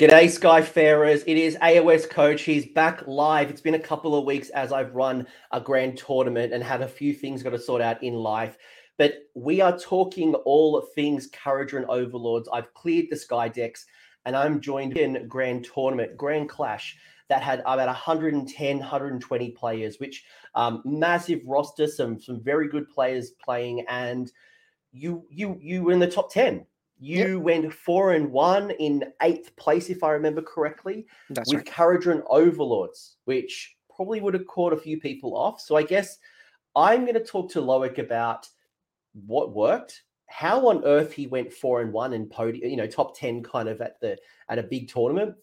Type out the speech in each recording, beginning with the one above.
G'day, Skyfarers. It is AOS Coach. He's back live. It's been a couple of weeks as I've run a grand tournament and had a few things got to sort out in life. But we are talking all things Kharadron Overlords. I've cleared the Sky decks and I'm joined in Grand Tournament, Grand Clash, that had about 110, 120 players, which um, massive roster, some some very good players playing, and you you you were in the top 10 you yep. went four and one in eighth place, if I remember correctly, That's with right. Overlords, which probably would have caught a few people off. So I guess I'm going to talk to Loic about what worked, how on earth he went four and one in podium, you know, top ten kind of at the at a big tournament.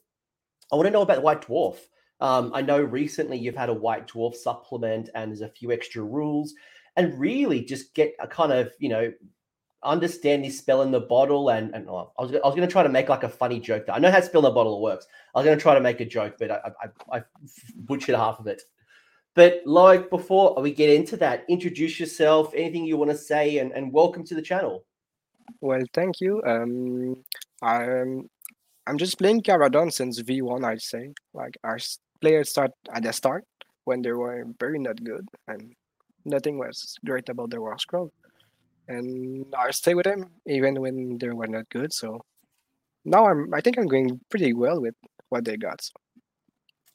I want to know about White Dwarf. Um, I know recently you've had a White Dwarf supplement, and there's a few extra rules, and really just get a kind of you know understand this spell in the bottle and, and oh, I was, I was going to try to make like a funny joke I know how spell in the bottle works. I was going to try to make a joke, but I, I, I butchered half of it. But like before we get into that, introduce yourself, anything you want to say, and, and welcome to the channel. Well, thank you. Um, I'm I'm just playing Kharadron since V1, I'd say. Like our players start at the start when they were very not good and nothing was great about the War Scroll and I stay with them even when they were not good. So now I'm I think I'm going pretty well with what they got. So.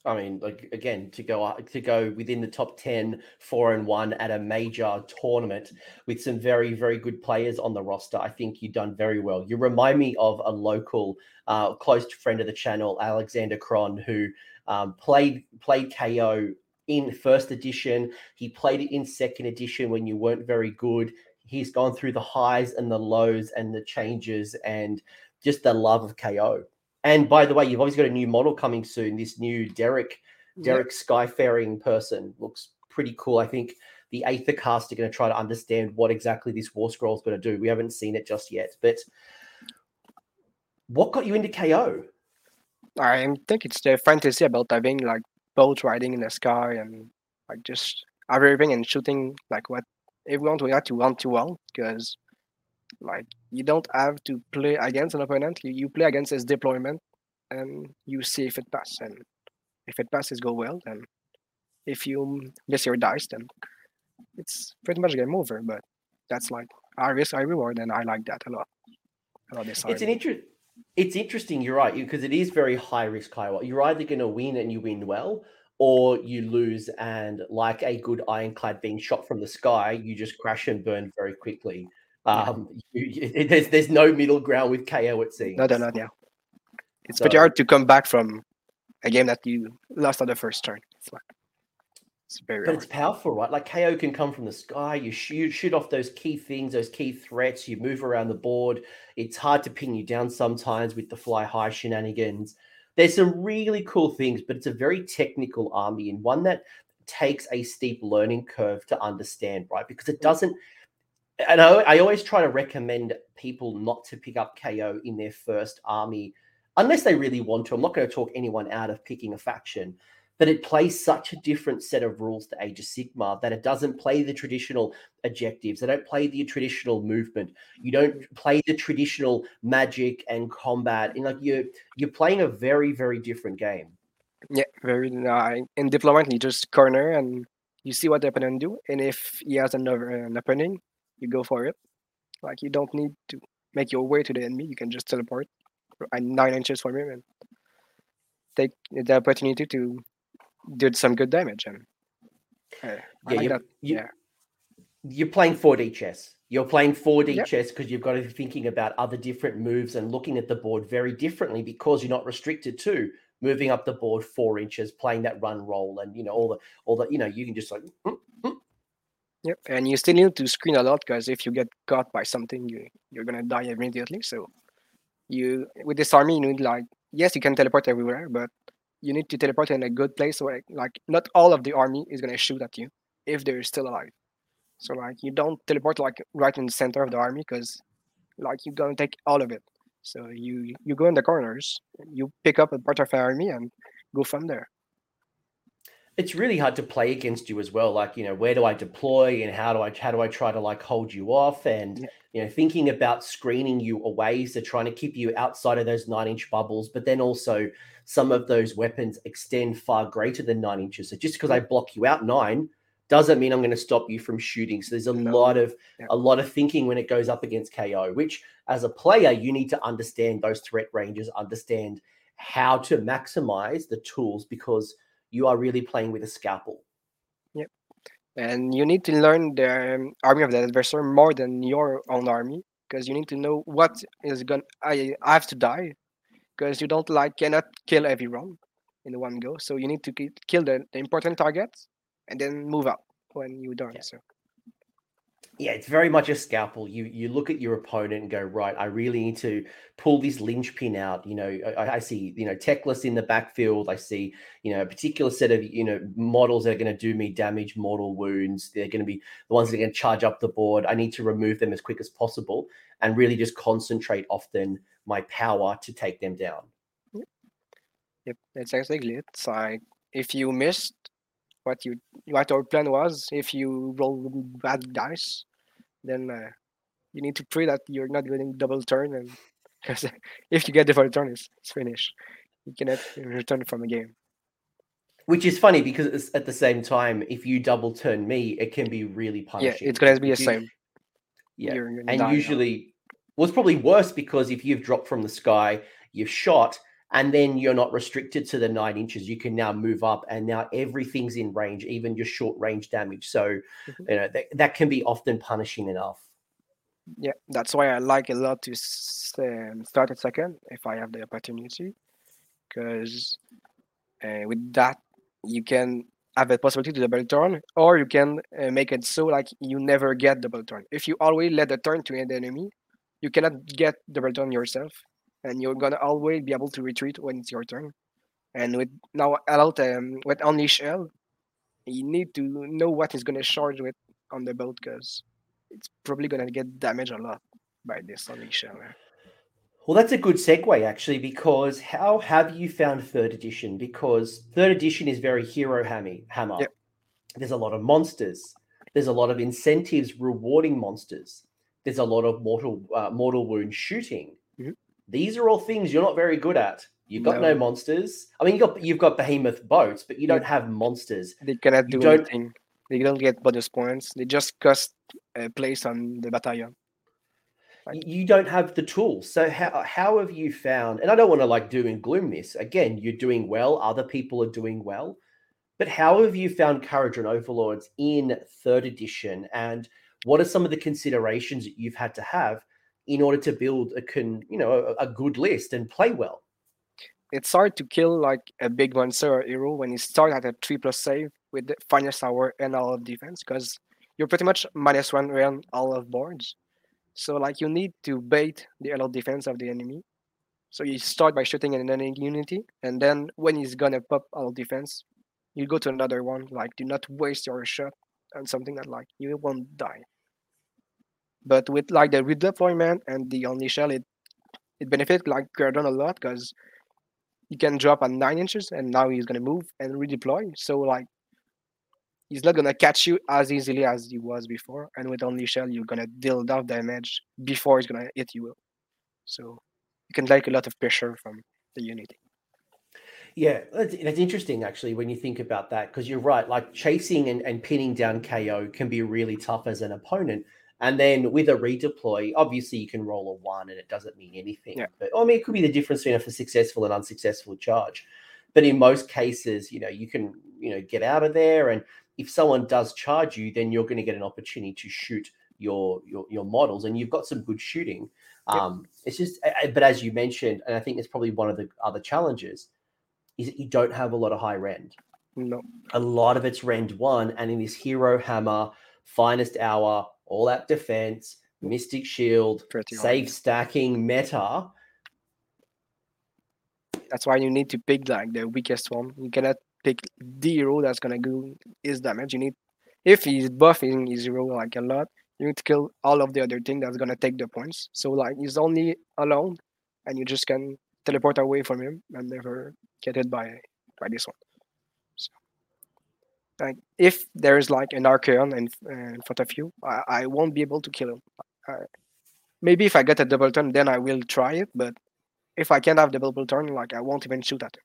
I mean, like again, to go to go within the top 10, four and one at a major tournament with some very, very good players on the roster. I think you've done very well. You remind me of a local, uh, close friend of the channel, Alexander Cron, who um, played played KO in first edition. He played it in second edition when you weren't very good he's gone through the highs and the lows and the changes and just the love of KO. And by the way, you've always got a new model coming soon. This new Drekki, Drekki yep. Skyfaring person looks pretty cool. I think the Aether cast are going to try to understand what exactly this War Scroll is going to do. We haven't seen it just yet, but what got you into KO? I think it's the fantasy about having like boats riding in the sky and like just everything and shooting like what everyone have to want to well because like you don't have to play against an opponent. You, you play against his deployment and you see if it passes. And if it passes, go well. And if you miss your dice, then it's pretty much game over. But that's like I risk, I reward, and I like that a lot. Love this. It's an interest. It's interesting. You're right because it is very high risk, high. reward. You're either going to win and you win well, or you lose and like a good ironclad being shot from the sky, you just crash and burn very quickly. Um, you, you, there's there's no middle ground with KO. It seems. No, no, no, yeah. It's so, pretty hard to come back from a game that you lost on the first turn. It's like it's very. But hard. it's powerful, right? Like KO can come from the sky. You shoot shoot off those key things, those key threats. You move around the board. It's hard to pin you down sometimes with the fly high shenanigans. There's some really cool things, but it's a very technical army and one that takes a steep learning curve to understand, right? Because it mm. doesn't. And I, I always try to recommend people not to pick up KO in their first army unless they really want to. I'm not going to talk anyone out of picking a faction, but it plays such a different set of rules to Age of Sigmar that it doesn't play the traditional objectives. They don't play the traditional movement. You don't play the traditional magic and combat. And like you, you're playing a very, very different game. Yeah, very. Uh, in diplomat, you just corner and you see what the opponent do, and if he has another an opening, you go for it. Like you don't need to make your way to the enemy. You can just teleport nine inches from him and take the opportunity to did some good damage. And uh, yeah, like you, yeah, you're playing 4D chess. You're playing 4D yep. chess because you've got to be thinking about other different moves and looking at the board very differently because you're not restricted to moving up the board four inches, playing that run roll, and you know all the all the you know you can just like. Mm, mm. Yep, and you still need to screen a lot because if you get caught by something, you you're gonna die immediately. So, you with this army, you need like yes, you can teleport everywhere, but you need to teleport in a good place where like not all of the army is gonna shoot at you if they're still alive. So like you don't teleport like right in the center of the army because like you're gonna take all of it. So you you go in the corners, you pick up a part of the army and go from there. it's really hard to play against you as well. Like, you know, where do I deploy and how do I how do I try to like hold you off? And yeah. you know, thinking about screening you away, so trying to keep you outside of those nine inch bubbles, but then also some of those weapons extend far greater than nine inches. So just because I block you out nine doesn't mean I'm going to stop you from shooting. So there's a no. lot of yeah. a lot of thinking when it goes up against KO, which as a player you need to understand those threat ranges, understand how to maximize the tools because you are really playing with a scalpel. Yep. And you need to learn the um, army of the adversary more than your own army because you need to know what is going I, I have to die because you don't like cannot kill everyone in one go. So you need to kill the, the important targets and then move out when you're done. Yeah. So yeah, it's very much a scalpel. You you look at your opponent and go, right, I really need to pull this linchpin out. You know, I, I see, you know, Teclis in the backfield. I see, you know, a particular set of, you know, models that are going to do me damage, mortal wounds. They're going to be the ones that are going to charge up the board. I need to remove them as quick as possible and really just concentrate often my power to take them down. Yep, that's exactly it. So like if you missed what you what our plan was. If you roll bad dice, then uh, you need to pray that you're not getting double turn, and because if you get double turn, it's, it's finished. You cannot return from a game. Which is funny because at the same time, if you double turn me, it can be really punishing. Yeah, it's gonna be the same. Yeah, and usually, well, it's probably worse because if you've dropped from the sky, you've shot, and then you're not restricted to the nine inches. You can now move up, and now everything's in range, even your short range damage. So, mm-hmm. you know that, that can be often punishing enough. Yeah, that's why I like a lot to um, start at second if I have the opportunity, because uh, with that you can have a possibility to double turn, or you can uh, make it so like you never get double turn. If you always let the turn to the enemy, you cannot get double turn yourself and you're gonna always be able to retreat when it's your turn. And with now allowed um, with Unleash Hell, you need to know what is gonna charge with on the boat because it's probably gonna get damaged a lot by this Unleash Hell. Well, that's a good segue actually, because how have you found third edition? Because third edition is very hero hammy hammer. Yep. There's a lot of monsters. There's a lot of incentives rewarding monsters. There's a lot of mortal uh, mortal wound shooting. These are all things you're not very good at. You've got no, no monsters. I mean, you got you've got behemoth boats, but you don't have monsters. They cannot do anything. They don't get bonus points. They just cost a place on the battalion. Like, you don't have the tools. So how how have you found? And I don't want to like doom and gloom this. Again, you're doing well. Other people are doing well. But how have you found Kharadron Overlords in third edition? And what are some of the considerations that you've had to have in order to build a can you know a, a, good list and play well. It's hard to kill like a big monster or hero when you start at a three plus save with the finest hour and all of defense because you're pretty much minus one around all of boards. So like you need to bait the all defense of the enemy. So you start by shooting an enemy unity, and then when he's gonna pop all defense, you go to another one. Like do not waste your shot on something that like you won't die. But with like the redeployment and the Unleash Hell, it it benefits like Kharadron a lot because he can drop at nine inches and now he's gonna move and redeploy. So like he's not gonna catch you as easily as he was before. And with Unleash Hell, you're gonna deal enough damage before he's gonna hit you. So you can take a lot of pressure from the unity. Yeah, that's, that's interesting actually when you think about that because you're right. Like chasing and, and pinning down KO can be really tough as an opponent and then with a redeploy, obviously you can roll a one and it doesn't mean anything. Yeah. But I mean, it could be the difference between a successful and unsuccessful charge. But in most cases, you know, you can, you know, get out of there. And if someone does charge you, then you're going to get an opportunity to shoot your your, your models, and you've got some good shooting. Um, It's just, but as you mentioned, and I think it's probably one of the other challenges, is that you don't have a lot of high rend. No, a lot of it's rend one, and in this hero hammer, finest hour, all that defense, Mystic Shield, hard. stacking meta. That's why you need to pick like the weakest one. You cannot pick the hero that's gonna do his damage. You need if he's buffing his hero like a lot, you need to kill all of the other thing that's gonna take the points. So like he's only alone and you just can teleport away from him and never get hit by by this one. Like if there's like an Archaon in, uh, in front of you, I, I won't be able to kill him. Uh, maybe if I get a double turn, then I will try it. But if I can't have the double turn, like I won't even shoot at him.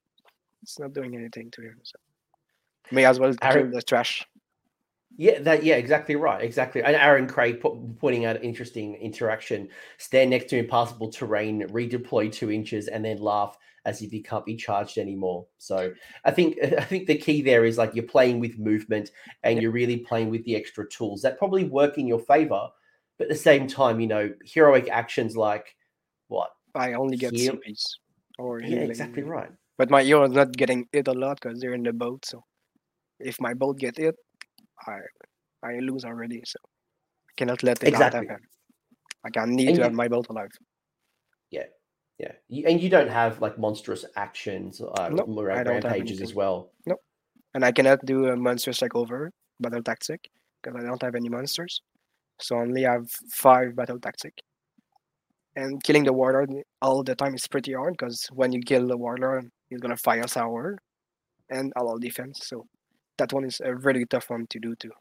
It's not doing anything to him. So may as well Aaron, kill the trash. Yeah, that yeah, exactly right, exactly. And Aaron Craig put, pointing out an interesting interaction: stand next to impassable terrain, redeploy two inches, and then laugh as if you can't be charged anymore. So I think I think the key there is like you're playing with movement and you're really playing with the extra tools that probably work in your favor. But at the same time, you know, heroic actions like what? I only get Heal- CPs or yeah, exactly right. But my hero is not getting hit a lot because they're in the boat. So if my boat get hit, I I lose already. So I cannot let it exactly. happen. Like I can need and to you, have my boat alive. Yeah, yeah, and you don't have like monstrous actions, uh, nope, rampages as well. Nope. And I cannot do a monster monstrous over battle tactic because I don't have any monsters. So I only have five battle tactic. And killing the warlord all the time is pretty hard because when you kill the warlord, he's gonna finest hour and all defense. So that one is a really tough one to do too.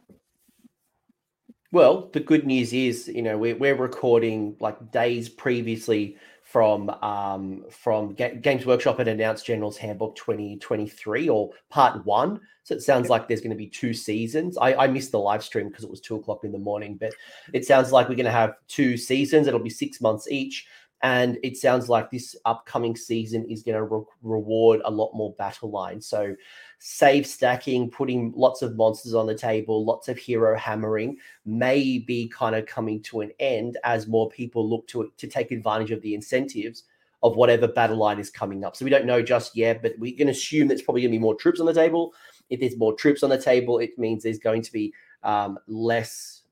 Well, the good news is, you know, we're, we're recording like days previously from um, from G- Games Workshop and announced General's Handbook 2023 or part one. So it sounds like there's going to be two seasons. I, I missed the live stream because it was two o'clock in the morning, but it sounds like we're going to have two seasons. It'll be six months each. And it sounds like this upcoming season is going to re- reward a lot more battle lines. So save stacking, putting lots of monsters on the table, lots of hero hammering may be kind of coming to an end as more people look to to take advantage of the incentives of whatever battle line is coming up. So we don't know just yet, but we can assume there's probably going to be more troops on the table. If there's more troops on the table, it means there's going to be um, less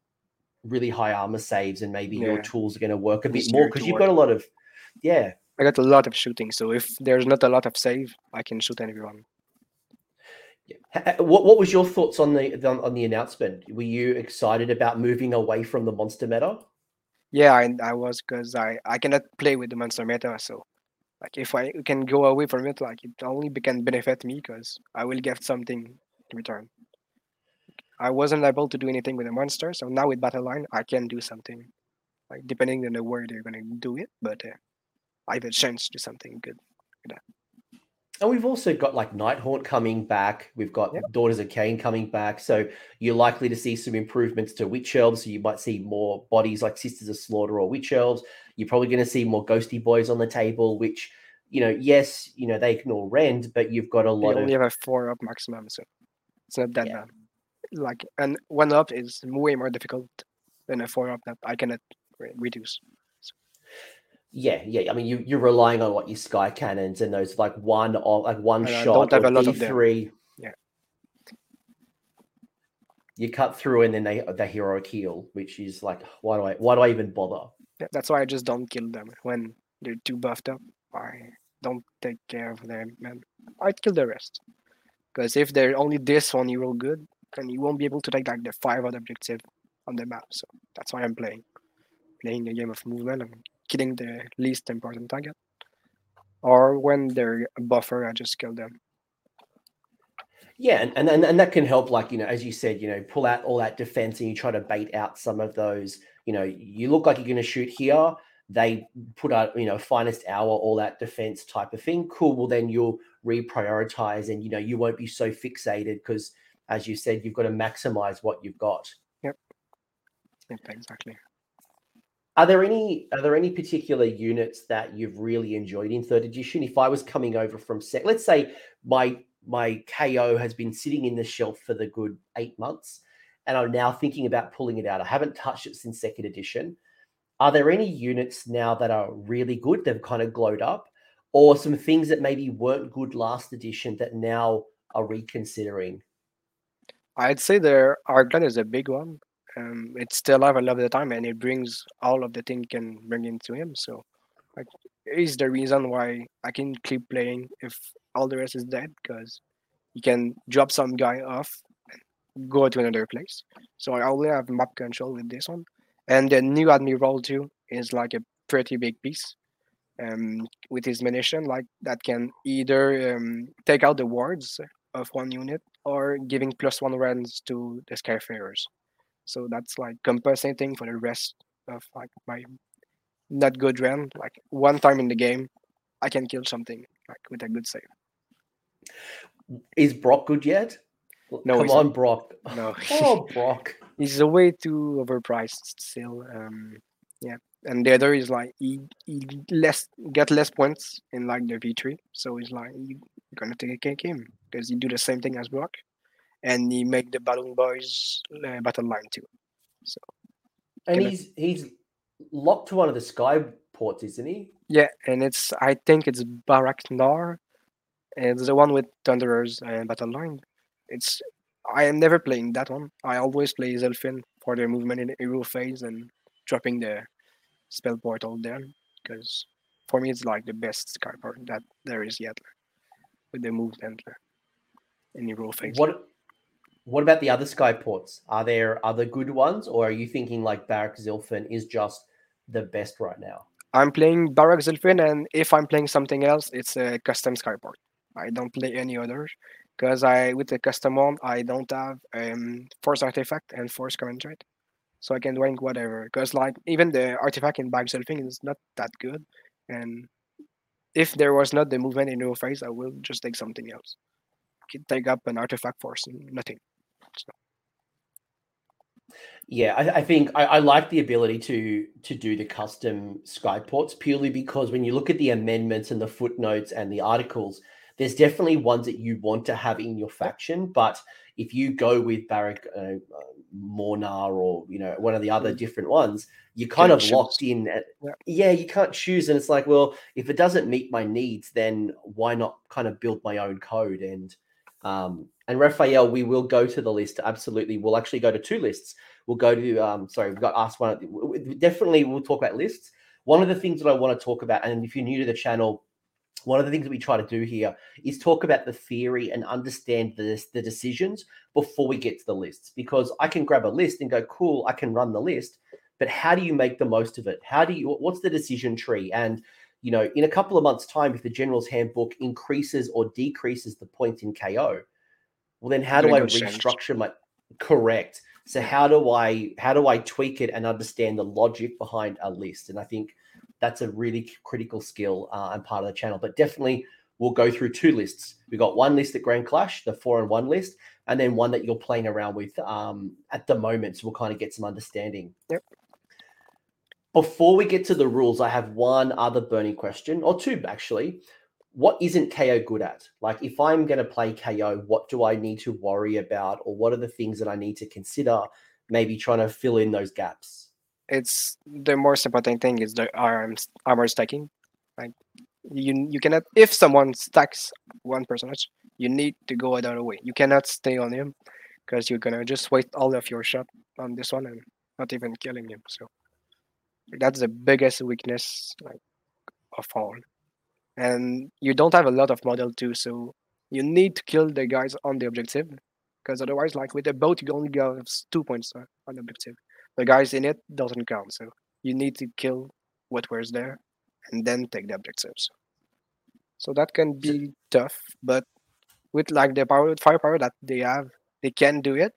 really high armor saves, and maybe yeah. your tools are going to work a bit more because you've got a lot of, yeah. I got a lot of shooting, so if there's not a lot of save, I can shoot anyone. What What was your thoughts on the on the announcement? Were you excited about moving away from the monster meta? Yeah, I, I was because I I cannot play with the monster meta. So, like, if I can go away from it, like, it only can benefit me because I will get something in return. I wasn't able to do anything with the monster, so now with battle line, I can do something. Like depending on the way they're gonna do it, but uh, I have a chance to do something good with that. And we've also got like Nighthaunt coming back. We've got yep. Daughters of Khaine coming back. So you're likely to see some improvements to Witch Elves. So you might see more bodies like Sisters of Slaughter or Witch Elves. You're probably going to see more Ghosty Boys on the table, which, you know, yes, you know, they can all rend, but you've got a lot you only of... have a four up maximum. So it's not that yeah. bad. Like, and one up is way more difficult than a four up that I cannot reduce. Yeah, yeah. I mean, you you're relying on what your sky cannons and those like one or like one and shot or D three. Yeah. You cut through and then they the hero heal, which is like, why do I why do I even bother? Yeah, that's why I just don't kill them when they're too buffed up. I don't take care of them, man. I'd kill the rest. Because if they're only this one hero good, then you won't be able to take like the five other objective on the map. So that's why I'm playing. Playing a game of movement and killing the least important target. Or when they're a buffer, I just kill them. Yeah, and, and and that can help, like you know, as you said, you know, pull out all that defense and you try to bait out some of those. You know, you look like you're going to shoot here. They put out, you know, finest hour, all that defense type of thing. Cool. Well, then you'll reprioritize, and you know, you won't be so fixated because, as you said, you've got to maximize what you've got. Yep. Yep. Exactly. Are there any are there any particular units that you've really enjoyed in third edition? If I was coming over from set, let's say my my KO has been sitting in the shelf for the good eight months, and I'm now thinking about pulling it out. I haven't touched it since second edition. Are there any units now that are really good? They've kind of glowed up, or some things that maybe weren't good last edition that now are reconsidering? I'd say the Arglan is a big one um, it's still alive a lot of the time and it brings all of the thing can bring into him so like is the reason why i can keep playing if all the rest is dead because you can drop some guy off go to another place so i only have map control with this one and the new admiral too is like a pretty big piece um, with his munition like that can either um, take out the wards of one unit or giving plus one runs to the Skyfarers. So that's like compensating for the rest of like my not good run. Like one time in the game, I can kill something like with a good save. Is Brokk good yet? No, come on, Brokk. No, oh Brokk. He's a way too overpriced still. Um, yeah, and the other is like he, he less get less points in like the V three, so he's like you're gonna take a cake him because he do the same thing as Brock, and he make the Balloon Boys uh, battle line too. So, and he's he's locked to one of the sky ports, isn't he? Yeah, and it's I think it's Barak Nar, and it's the one with Thunderers and battle line. It's I am never playing that one. I always play Zilfin for their movement in the hero phase and dropping the spell portal there because for me it's like the best sky port that there is yet with the movement in hero phase. What what about the other sky ports? Are there other good ones, or are you thinking like Barak Zilfin is just the best right now? I'm playing Barak Zilfin, and if I'm playing something else, it's a custom skyport. I don't play any others because I with the custom one I don't have um force artifact and force current trait, so I can rank whatever. Because like even the artifact in Barak Zilfin is not that good, and if there was not the movement in your phase, I will just take something else. Take up an artifact force, nothing. Yeah, I, I think I, I, like the ability to to do the custom skyports purely because when you look at the amendments and the footnotes and the articles, there's definitely ones that you want to have in your faction. But if you go with Barak uh, Mornar or you know one of the other mm. different ones, you're kind of locked in. At, yeah. yeah, you can't choose, and it's like, well, if it doesn't meet my needs, then why not kind of build my own code and um, and Raphael, we will go to the list. Absolutely. We'll actually go to two lists. We'll go to, um, sorry, we've got asked one. Definitely, we'll talk about lists. One of the things that I want to talk about, and if you're new to the channel, one of the things that we try to do here is talk about the theory and understand the, the decisions before we get to the lists. Because I can grab a list and go, cool, I can run the list. But how do you make the most of it? How do you, what's the decision tree? And you know, in a couple of months' time, if the general's handbook increases or decreases the point in KO, well, then how do I restructure my correct? So how do I how do I tweak it and understand the logic behind a list? And I think that's a really critical skill uh, and part of the channel. But definitely, we'll go through two lists. We've got one list at Grand Clash, the four and one list, and then one that you're playing around with um, at the moment. So we'll kind of get some understanding. Yep. Before we get to the rules, I have one other burning question, or two actually. What isn't KO good at? Like, if I'm going to play KO, what do I need to worry about, or what are the things that I need to consider? Maybe trying to fill in those gaps. It's the most important thing is the arms armor stacking. Like, you you cannot if someone stacks one personage, you need to go another way. You cannot stay on him because you're gonna just waste all of your shot on this one and not even killing him. So that's the biggest weakness like of all. And you don't have a lot of model too, so you need to kill the guys on the objective, because otherwise, like with the boat, you only get two points on the objective. The guys in it doesn't count, so you need to kill what was there, and then take the objectives. So that can be tough, but with like the power firepower that they have, they can do it.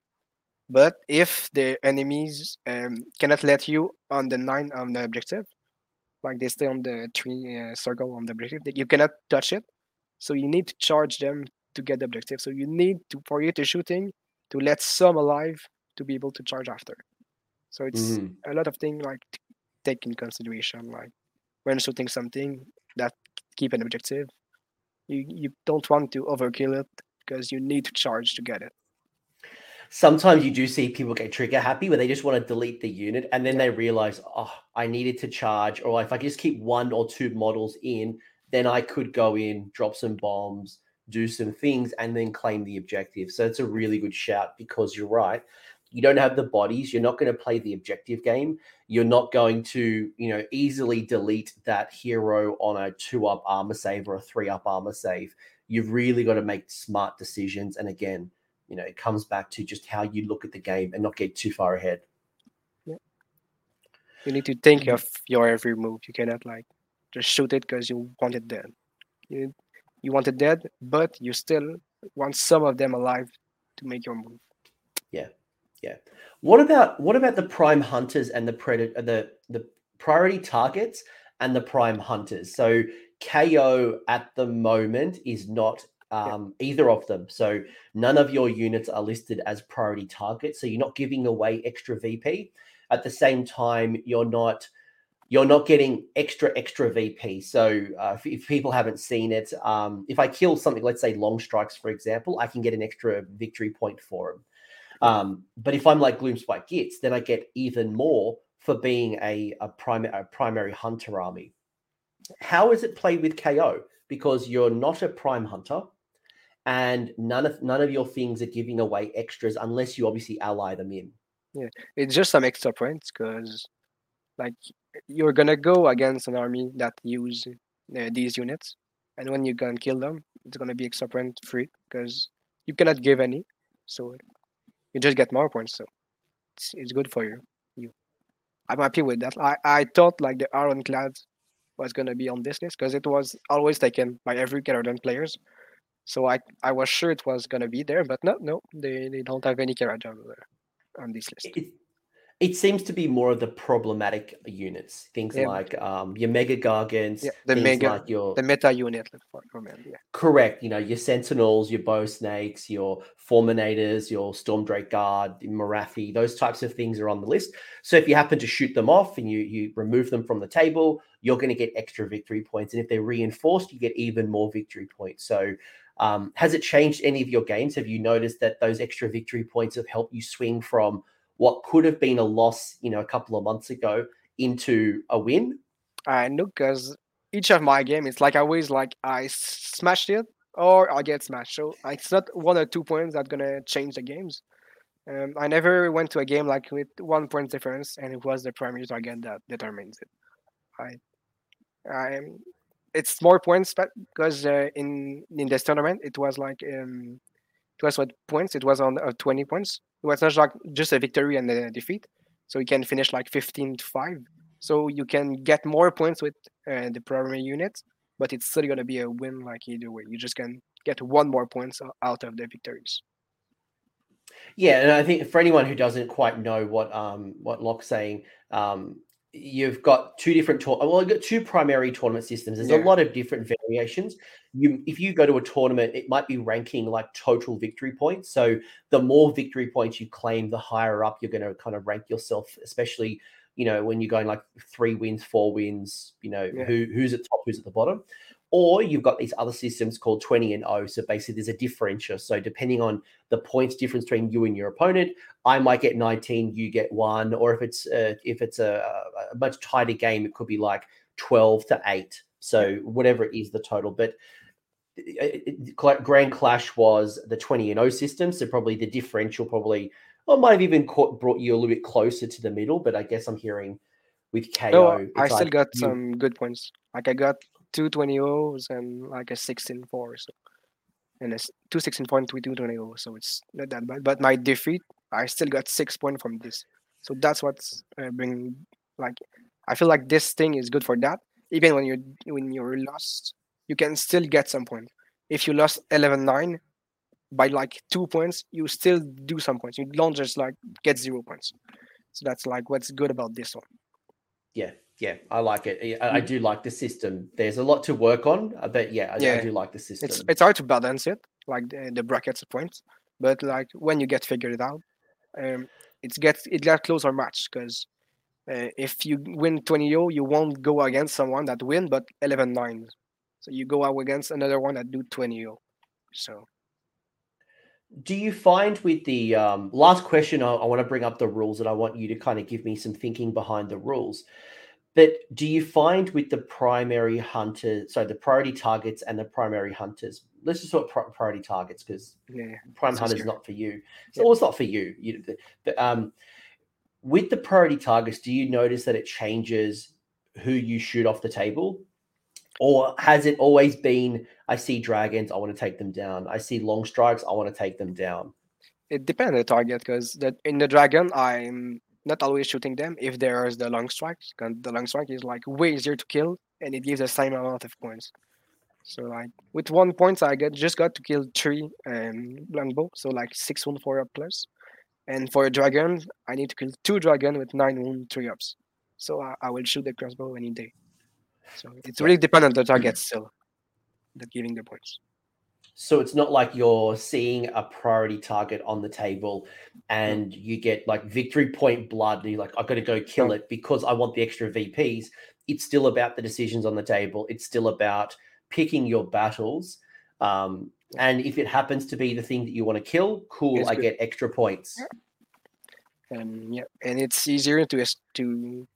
But if the enemies um, cannot let you on the nine on the objective, like they stay on the three uh, circle on the objective, you cannot touch it. So you need to charge them to get the objective. So you need to for you to shooting to let some alive to be able to charge after. So it's mm. a lot of things like take in consideration. Like when shooting something that keep an objective, you you don't want to overkill it because you need to charge to get it sometimes you do see people get trigger happy where they just want to delete the unit and then they realize, oh, I needed to charge, or if I just keep one or two models in, then I could go in, drop some bombs, do some things, and then claim the objective. So it's a really good shout because you're right. You don't have the bodies. You're not going to play the objective game. You're not going to, you know, easily delete that hero on a two up armor save or a three up armor save. You've really got to make smart decisions. And again, you know, it comes back to just how you look at the game and not get too far ahead. Yeah. You need to think of your every move. You cannot like just shoot it because you want it dead. You you want it dead, but you still want some of them alive to make your move. Yeah, yeah. What about what about the prime hunters and the predator uh, the the priority targets and the prime hunters? So KO at the moment is not um, yeah. either of them. So none of your units are listed as priority targets. So you're not giving away extra VP. At the same time, you're not you're not getting extra extra VP. So uh, if, if, people haven't seen it, um, if I kill something, let's say long strikes, for example, I can get an extra victory point for them. Um, but if I'm like Gloomspite Gitz, then I get even more for being a, a, prim- a primary hunter army. How is it played with KO? Because you're not a prime hunter, and none of none of your things are giving away extras unless you obviously ally them in. Yeah, it's just some extra points because, like, you're gonna go against an army that use uh, these units, and when you can kill them, it's gonna be extra point free because you cannot give any, so you just get more points. So it's, it's good for you. You, I'm happy with that. I I thought like the Ironclad was gonna be on this list because it was always taken by every Kharadron players. So I I was sure it was gonna be there, but no, no, they, they don't have any Kharadron on this list. It, it seems to be more of the problematic units, things yeah. like um, your mega gargants, yeah, the mega, like your the meta unit. Yeah. Correct. You know your sentinels, your bow snakes, your fulminators, your stormdrake guard, Morathi. Those types of things are on the list. So if you happen to shoot them off and you you remove them from the table, you're going to get extra victory points, and if they're reinforced, you get even more victory points. So um, has it changed any of your games? Have you noticed that those extra victory points have helped you swing from what could have been a loss, you know, a couple of months ago into a win? I know because each of my game, it's like I always like I smashed it or I get smashed. So it's not one or two points that's gonna change the games. Um, I never went to a game like with one point difference, and it was the primary target that determines it. I, I, it's more points, because uh, in in this tournament it was like um, it was what points? It was on uh, 20 points. It was not like just a victory and a defeat. So you can finish like 15 to 5. So you can get more points with uh, the primary unit, but it's still to be a win like either way. You just can get one more points out of the victories. Yeah, and I think for anyone who doesn't quite know what um what Locke's saying, um, you've got two different tour- well you've got two primary tournament systems there's yeah. a lot of different variations you if you go to a tournament it might be ranking like total victory points so the more victory points you claim the higher up you're going to kind of rank yourself especially you know when you're going like three wins four wins you know yeah. who who's at top who's at the bottom or you've got these other systems called 20 and 0. So basically, there's a differential. So depending on the points difference between you and your opponent, I might get 19, you get one. Or if it's uh, if it's a, a much tighter game, it could be like 12 to 8. So whatever it is, the total. But uh, uh, uh, Grand Clash was the 20 and 0 system. So probably the differential probably well, might have even caught, brought you a little bit closer to the middle. But I guess I'm hearing with KO. No, oh, I still like got you, some good points. Like I got two 20 O's and like a 16 4. So, and a two 16 point 20 O's. So it's not that bad. But my defeat, I still got six points from this. So that's what's uh, like I feel like this thing is good for that. Even when you're when you're lost, you can still get some point. If you lost 11-9 by like two points, you still do some points. You don't just like get zero points. So that's like what's good about this one. Yeah, yeah, I like it. I, I, mm. do like the system. There's a lot to work on, uh, but yeah, I, yeah. I do like the system. It's it's hard to balance it, like the, the brackets of points, but like when you get figured out, um, it gets it gets closer match because uh, if you win 20 0 you won't go against someone that win but 11 9 so you go out against another one that do 20 0 so do you find with the um, last question I, I want to bring up the rules and i want you to kind of give me some thinking behind the rules but do you find with the primary hunters, so the priority targets and the primary hunters, let's just talk priority targets because yeah, prime hunter is not for you. So yeah. it's not for you. you but, um, with the priority targets, do you notice that it changes who you shoot off the table? Or has it always been, I see dragons, I want to take them down. I see long strikes, I want to take them down. It depends on the target because in the dragon, I'm not always shooting them if there's the long strike. The long strike is like way easier to kill and it gives the same amount of points. So like with one point, I get just got to kill three um, longbow, so like six wound four up plus. And for a dragon, I need to kill two dragon with nine wound three ups. So I, I will shoot the crossbow any day. So it's really dependent on the target still, that giving the points. So it's not like you're seeing a priority target on the table and you get like victory point blood and you're like, I've got to go kill it because I want the extra VPs. It's still about the decisions on the table. It's still about picking your battles. Um, and if it happens to be the thing that you want to kill, cool, it's I good. get extra points. And yeah, and it's easier to to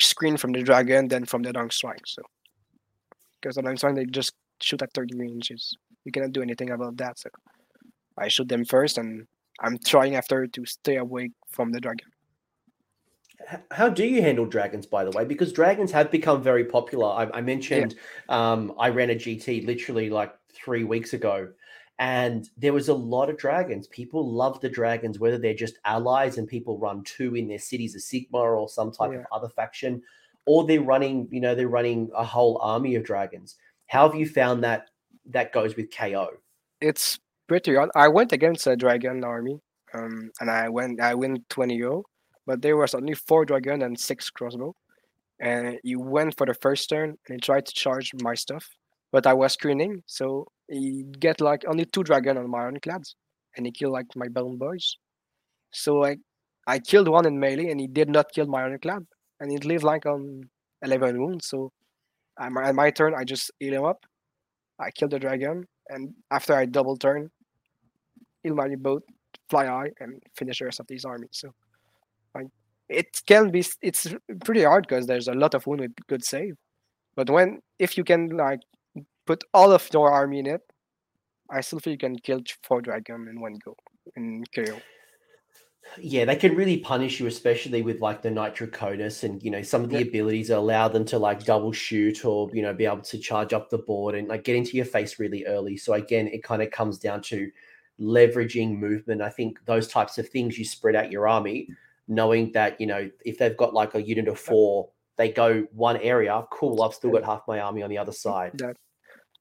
screen from the dragon than from the long strike. So because the long strike they just shoot at 30 ranges. You cannot do anything about that. So I shoot them first, and I'm trying after to stay away from the dragon. How do you handle dragons, by the way? Because dragons have become very popular. I, I mentioned yeah. um, I ran a GT literally like three weeks ago, and there was a lot of dragons. People love the dragons, whether they're just allies and people run two in their cities, a Sigmar or some type yeah. of other faction, or they're running, you know, they're running a whole army of dragons. How have you found that that goes with KO? It's pretty odd. I went against a dragon army, um, and I went I win 20 0, but there was only four dragon and six crossbow. And he went for the first turn and he tried to charge my stuff, but I was screening, so he get like only two dragon on my ironclads, and he killed like my bone boys. So I I killed one in melee, and he did not kill my ironclad, and he lived like on 11 wounds. So at my, at my turn, I just heal him up. I kill the dragon, and after I double turn, my boat, fly high, and finish the rest of these armies. So, it can be it's pretty hard because there's a lot of wound with good save. But when if you can like put all of your army in it, I still feel you can kill four dragon in one go in KO yeah, they can really punish you, especially with like the nitroconus and you know some of the yep. abilities allow them to like double shoot or you know be able to charge up the board and like get into your face really early. So again, it kind of comes down to leveraging movement. I think those types of things you spread out your army, knowing that you know if they've got like a unit of four, they go one area. Cool, I've still got half my army on the other side.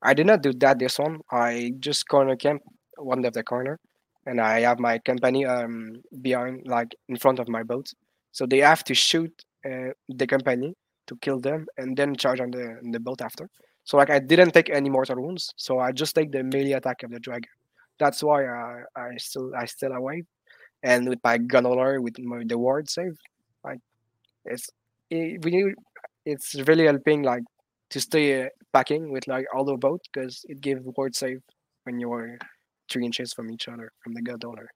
I did not do that this one. I just corner camp one of the corner and I have my company um behind like in front of my boat. So they have to shoot uh, the company to kill them and then charge on the on the boat after. So like I didn't take any mortal wounds, so I just take the melee attack of the dragon. That's why I, I still I still away. And with my gunner with my, the ward save, like it's it, we it's really helping like to stay uh, packing with like all the boat because it gives ward save when you're three inches from each other from the Gunhauler.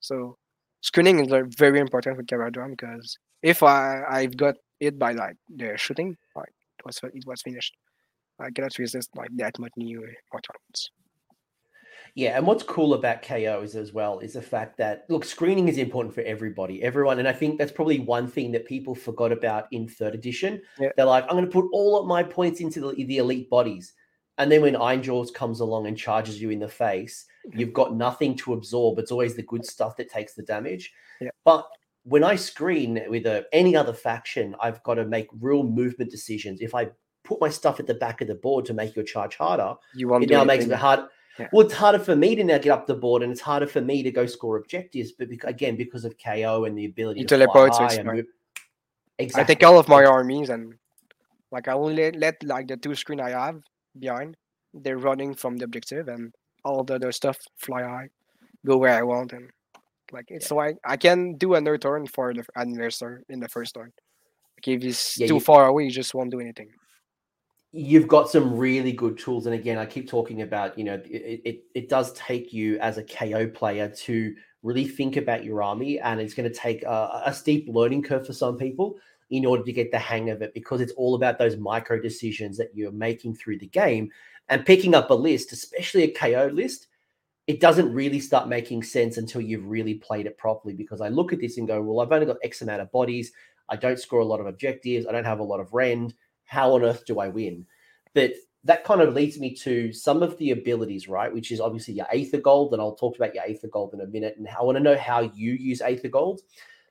So screening is like, very important for Kharadron because if I I've got it by like the shooting, like it was it was finished. I cannot resist like that much new automats. Yeah, and what's cool about KOs as well is the fact that look, screening is important for everybody, everyone, and I think that's probably one thing that people forgot about in third edition. Yeah. They're like, I'm going to put all of my points into the, the elite bodies, and then when Ironjawz comes along and charges you in the face, You've got nothing to absorb. It's always the good stuff that takes the damage. Yeah. But when I screen with a, any other faction, I've got to make real movement decisions. If I put my stuff at the back of the board to make your charge harder, you want it now makes it hard. Yeah. Well, it's harder for me to now get up the board, and it's harder for me to go score objectives. But because, again, because of KO and the ability you to teleport, fly high and move, exactly. I take all of my armies and like I only let, let like the two screen I have behind. They're running from the objective, and all the other stuff fly high, go where I want, and like it's yeah. so I, I can do another turn for the adversary in the first turn. Like if he's yeah, too you, far away, he just won't do anything. You've got some really good tools, and again, I keep talking about you know it, it, it does take you as a KO player to really think about your army, and it's going to take a, a steep learning curve for some people in order to get the hang of it because it's all about those micro decisions that you're making through the game and picking up a list, especially a KO list, it doesn't really start making sense until you've really played it properly. Because I look at this and go, well, I've only got X amount of bodies. I don't score a lot of objectives. I don't have a lot of rend. How on earth do I win? But that kind of leads me to some of the abilities, right? Which is obviously your Aether Gold, and I'll talk about your Aether Gold in a minute. And I want to know how you use Aether Gold.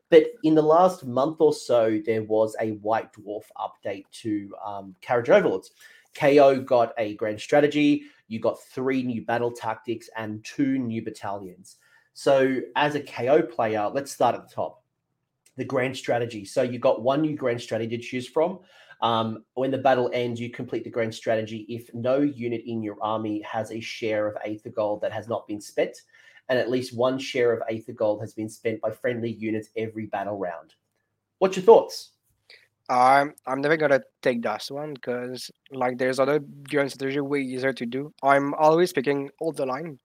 But in the last month or so, there was a White Dwarf update to um, Kharadron Overlords. KO got a grand strategy. You got three new battle tactics and two new battalions. So, as a KO player, let's start at the top. The grand strategy. So, you got one new grand strategy to choose from. Um, when the battle ends, you complete the grand strategy if no unit in your army has a share of Aether Gold that has not been spent, and at least one share of Aether Gold has been spent by friendly units every battle round. What's your thoughts? I'm I'm never gonna take that one because like there's other grand strategy way easier to do. I'm always picking all the line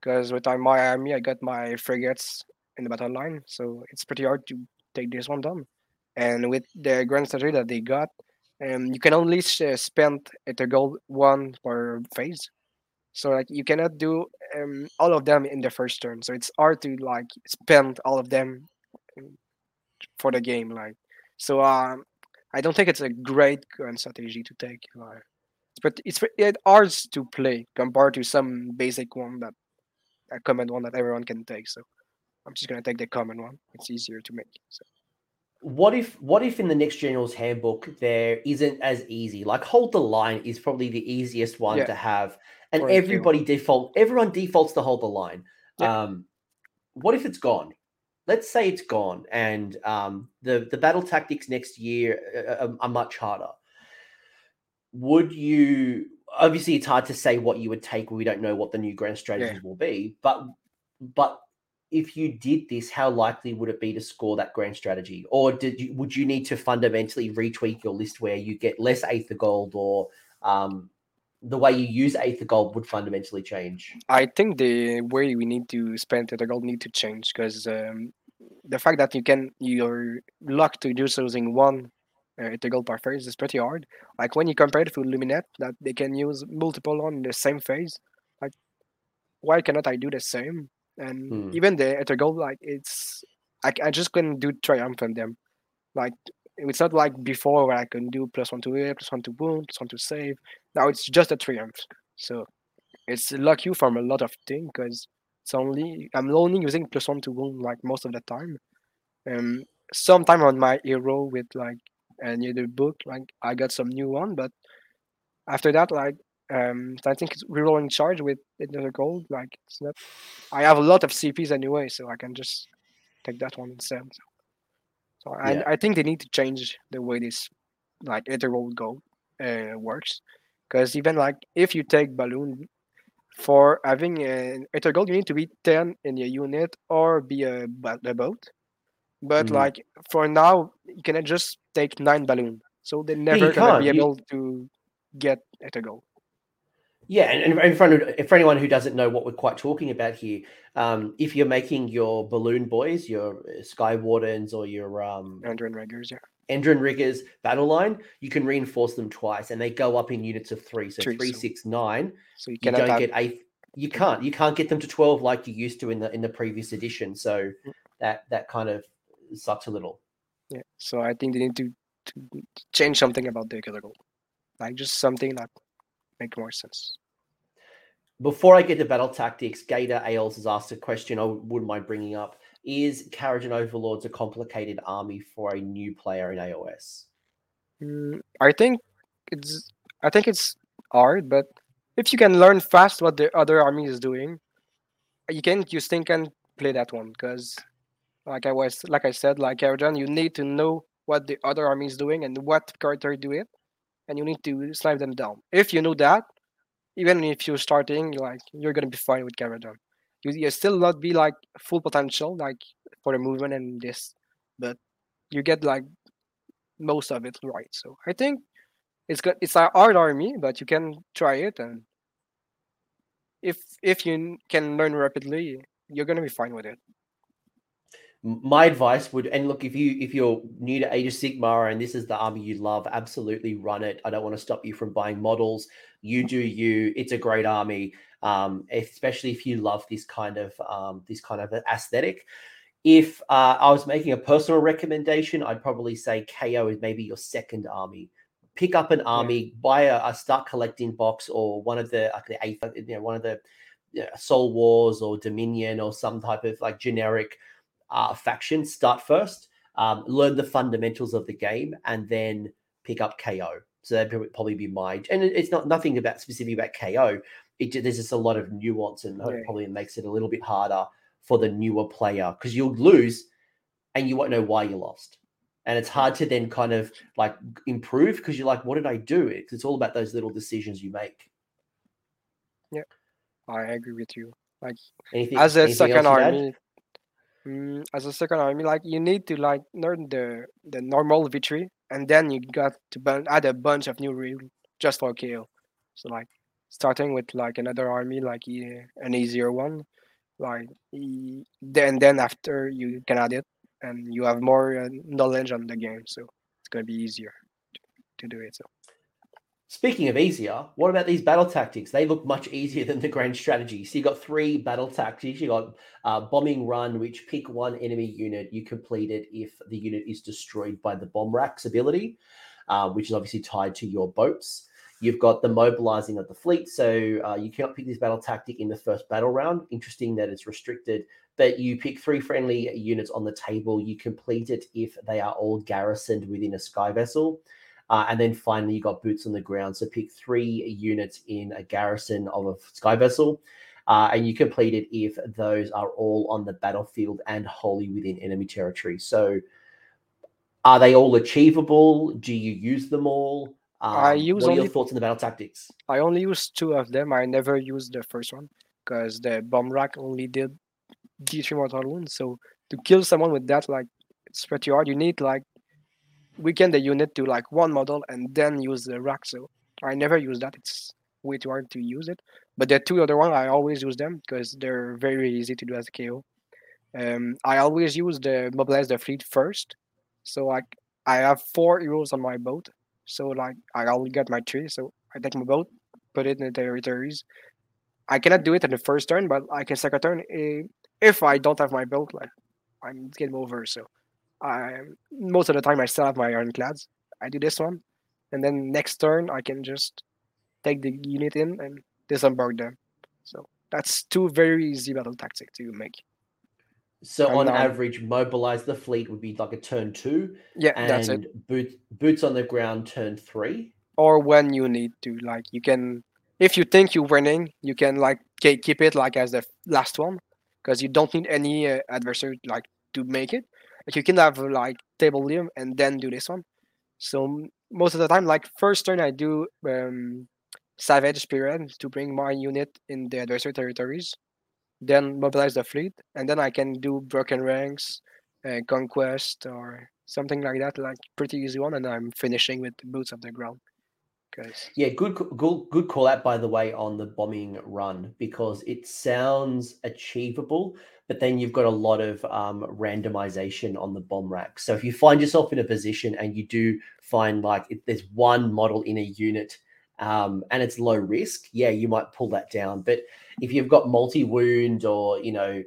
because with my army I got my frigates in the battle line, so it's pretty hard to take this one down. And with the grand strategy that they got, um, you can only uh, spend Aether Gold one per phase. So like you cannot do um, all of them in the first turn. So it's hard to like spend all of them um, for the game. Like so, um, I don't think it's a great grand strategy to take. Like, but it's it's hard to play compared to some basic one that a common one that everyone can take. So I'm just gonna take the common one. It's easier to make. So what if what if in the next general's handbook there isn't as easy like hold the line is probably the easiest one yeah. to have and or everybody default everyone defaults to hold the line yeah. um what if it's gone let's say it's gone and um the the battle tactics next year are, are much harder would you obviously it's hard to say what you would take we don't know what the new grand strategies yeah. will be but but if you did this, how likely would it be to score that grand strategy? Or did you would you need to fundamentally retweak your list where you get less Aether Gold or um, the way you use Aether Gold would fundamentally change? I think the way we need to spend Aether Gold need to change because um, the fact that you can you're locked to just using one uh, Aether Gold per phase is pretty hard. Like when you compare it to Lumineth, that they can use multiple on the same phase. Like why cannot I do the same? and hmm. even the Aether Gold, like it's I, I just couldn't do triumph on them. Like it's not like before where I can do plus one to hit, plus one to wound, plus one to save. Now it's just a triumph. So it's lock you from a lot of things because it's only I'm only using plus one to wound like most of the time. Um, sometime on my hero with like another book, like I got some new one, but after that, like um, I think it's rerolling charge with another gold. Like it's not. I have a lot of CPs anyway, so I can just take that one instead. So, yeah. I think they need to change the way this like interval gold uh, works, because even like if you take balloon for having an Gold, you need to be 10 in your unit or be a, a boat. But mm-hmm. like for now, you can just take 9 balloon. So they're never gonna be able you... to get Gold. Yeah, and, and front of, for anyone who doesn't know what we're quite talking about here, um, if you're making your balloon boys, your sky wardens, or your um, Endrin riggers, yeah, Endrin riggers battle line, you can reinforce them twice, and they go up in units of three, so three, three so, six, nine. So you, you don't have... get eight. You can't. You can't get them to twelve like you used to in the in the previous edition. So that that kind of sucks a little. Yeah. So I think they need to, to change something about the goal, like just something that make more sense. Before I get to battle tactics, Gator Ailes has asked a question I wouldn't mind bringing up. Is Kharadron Overlords a complicated army for a new player in AOS? Mm, I think it's I think it's hard, but if you can learn fast what the other army is doing, you can you still can play that one because like I was like I said, like Kharadron, you need to know what the other army is doing and what character do it and you need to snipe them down. If you know that, even if you're starting, like you're gonna be fine with Kharadron. You you still not be like full potential, like for the movement and this, but you get like most of it right. So I think it's good. It's a hard army, but you can try it, and if if you can learn rapidly, you're gonna be fine with it my advice would and look if you if you're new to age of sigmar and this is the army you love absolutely run it. I don't want to stop you from buying models. You do you. It's a great army um, especially if you love this kind of um, this kind of aesthetic. If uh, i was making a personal recommendation i'd probably say ko is maybe your second army. Pick up an army yeah. buy a, a, start collecting box or one of the like the eighth you know one of the know, soul wars or dominion or some type of like generic uh, faction start first, um, learn the fundamentals of the game, and then pick up KO. So that'd probably be my. And it's not nothing about specific about KO. It, there's just a lot of nuance and yeah. probably makes it a little bit harder for the newer player because you'll lose and you won't know why you lost. And it's hard to then kind of like improve because you're like, what did I do? It's, it's all about those little decisions you make. Yeah, I agree with you. Like anything, as a second army, mm, as a second army, like you need to like learn the the normal victory, and then you got to add a bunch of new rules just for KO. So like starting with like another army, like an easier one, like then then after you can add it, and you have more uh, knowledge on the game, so it's gonna be easier to, to do it. So. Speaking of easier, what about these battle tactics? They look much easier than the grand strategy. So you got three battle tactics. You got uh, bombing run, which pick one enemy unit. You complete it if the unit is destroyed by the bomb racks ability, uh, which is obviously tied to your boats. You've got the mobilizing of the fleet. So uh, you cannot pick this battle tactic in the first battle round. Interesting that it's restricted, but you pick three friendly units on the table. You complete it if they are all garrisoned within a sky vessel. Uh, and then finally, you got boots on the ground. So pick three units in a garrison of a sky vessel. Uh, and you complete it if those are all on the battlefield and wholly within enemy territory. So, are they all achievable? Do you use them all? Um, I use what are only, your thoughts on the battle tactics? I only used two of them. I never used the first one because the bomb rack only did D3 mortal wounds. So to kill someone with that, like it's pretty hard. You need like weaken the unit to like one model and then use the rack. So I never use that. It's way too hard to use it. But the two other one, I always use them because they're very easy to do as a KO. Um, I always use the mobilize the fleet first. So like I have four heroes on my boat. So like I only got my three. So I take my boat, put it in the territories. I cannot do it in the first turn, but I can second turn eh, if I don't have my boat. Like I'm game over. So I most of the time I still have my ironclads. I do this one, and then next turn I can just take the unit in and disembark them. So that's two very easy battle tactics to make. So and on average, mobilize the fleet would be like a turn two. Yeah, and that's it. Boot, boots on the ground, turn three. Or when you need to, like you can, if you think you're winning, you can like keep it like as the last one, because you don't need any uh, adversary like to make it. Like you can have like table liam and then do this one. So most of the time, like first turn, I do um, Savage Spearhead to bring my unit in the adversary territories, then mobilize the fleet, and then I can do Broken Ranks, uh, Conquest, or something like that, like pretty easy one, and I'm finishing with Boots of the Ground. Yeah, good, good, good call out by the way on the bombing run because it sounds achievable, but then you've got a lot of um, randomization on the bomb rack. So if you find yourself in a position and you do find like if there's one model in a unit um, and it's low risk, yeah, you might pull that down. But if you've got multi wound or you know,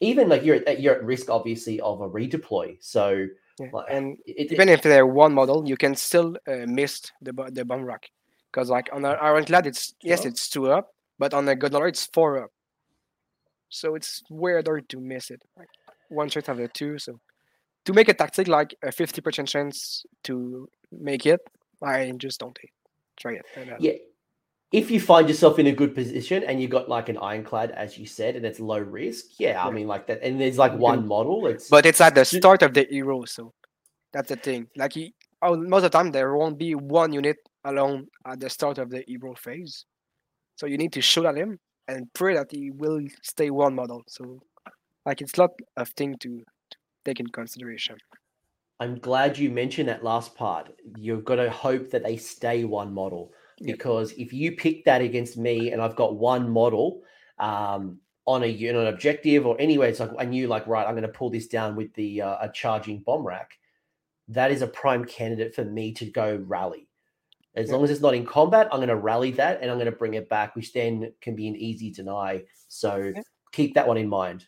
even like you're at, you're at risk obviously of a redeploy. So yeah. and it, even it, if they're one model, you can still uh, miss the the bomb rack because like on our ironclad, it's yes, it's two up, but on the gondola, it's four up. So it's weirder to miss it. Like one shot of the two. So to make a tactic like a fifty percent chance to make it, I just don't try it. Yeah. If you find yourself in a good position and you got like an ironclad, as you said, and it's low risk, yeah. I mean like that, and there's like one model. It's but it's at the start of the hero, so that's the thing. Like he, oh, most of the time there won't be one unit alone at the start of the hero phase, so you need to shoot at him and pray that he will stay one model. So, like, it's a lot of thing to, to take in consideration. I'm glad you mentioned that last part. You've got to hope that they stay one model because yep. if you pick that against me and I've got one model um, on a you know, an objective or anyway, it's like I knew like right, I'm going to pull this down with the uh, a charging bomb rack. That is a prime candidate for me to go rally. As long as it's not in combat, I'm going to rally that and I'm going to bring it back, which then can be an easy deny. So keep that one in mind.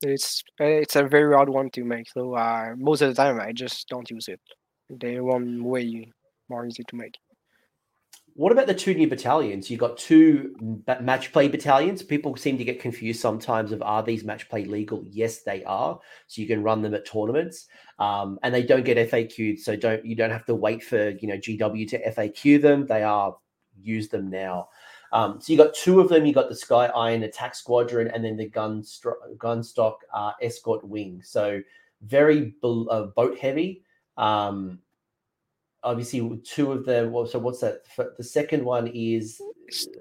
It's it's a very hard one to make. So uh, most of the time, I just don't use it. They one way more easy to make. What about the two new battalions? You've got two match play battalions. People seem to get confused sometimes of are these match play legal? Yes, they are. So you can run them at tournaments, um, and they don't get FAQ'd. So don't you don't have to wait for you know GW to FAQ them. They are use them now. Um, so you got two of them. You got the Sky Iron Attack Squadron, and then the gun Grundstok uh, Escort Wing. So very uh, boat heavy. Um, obviously two of them. Well, so what's that? The second one is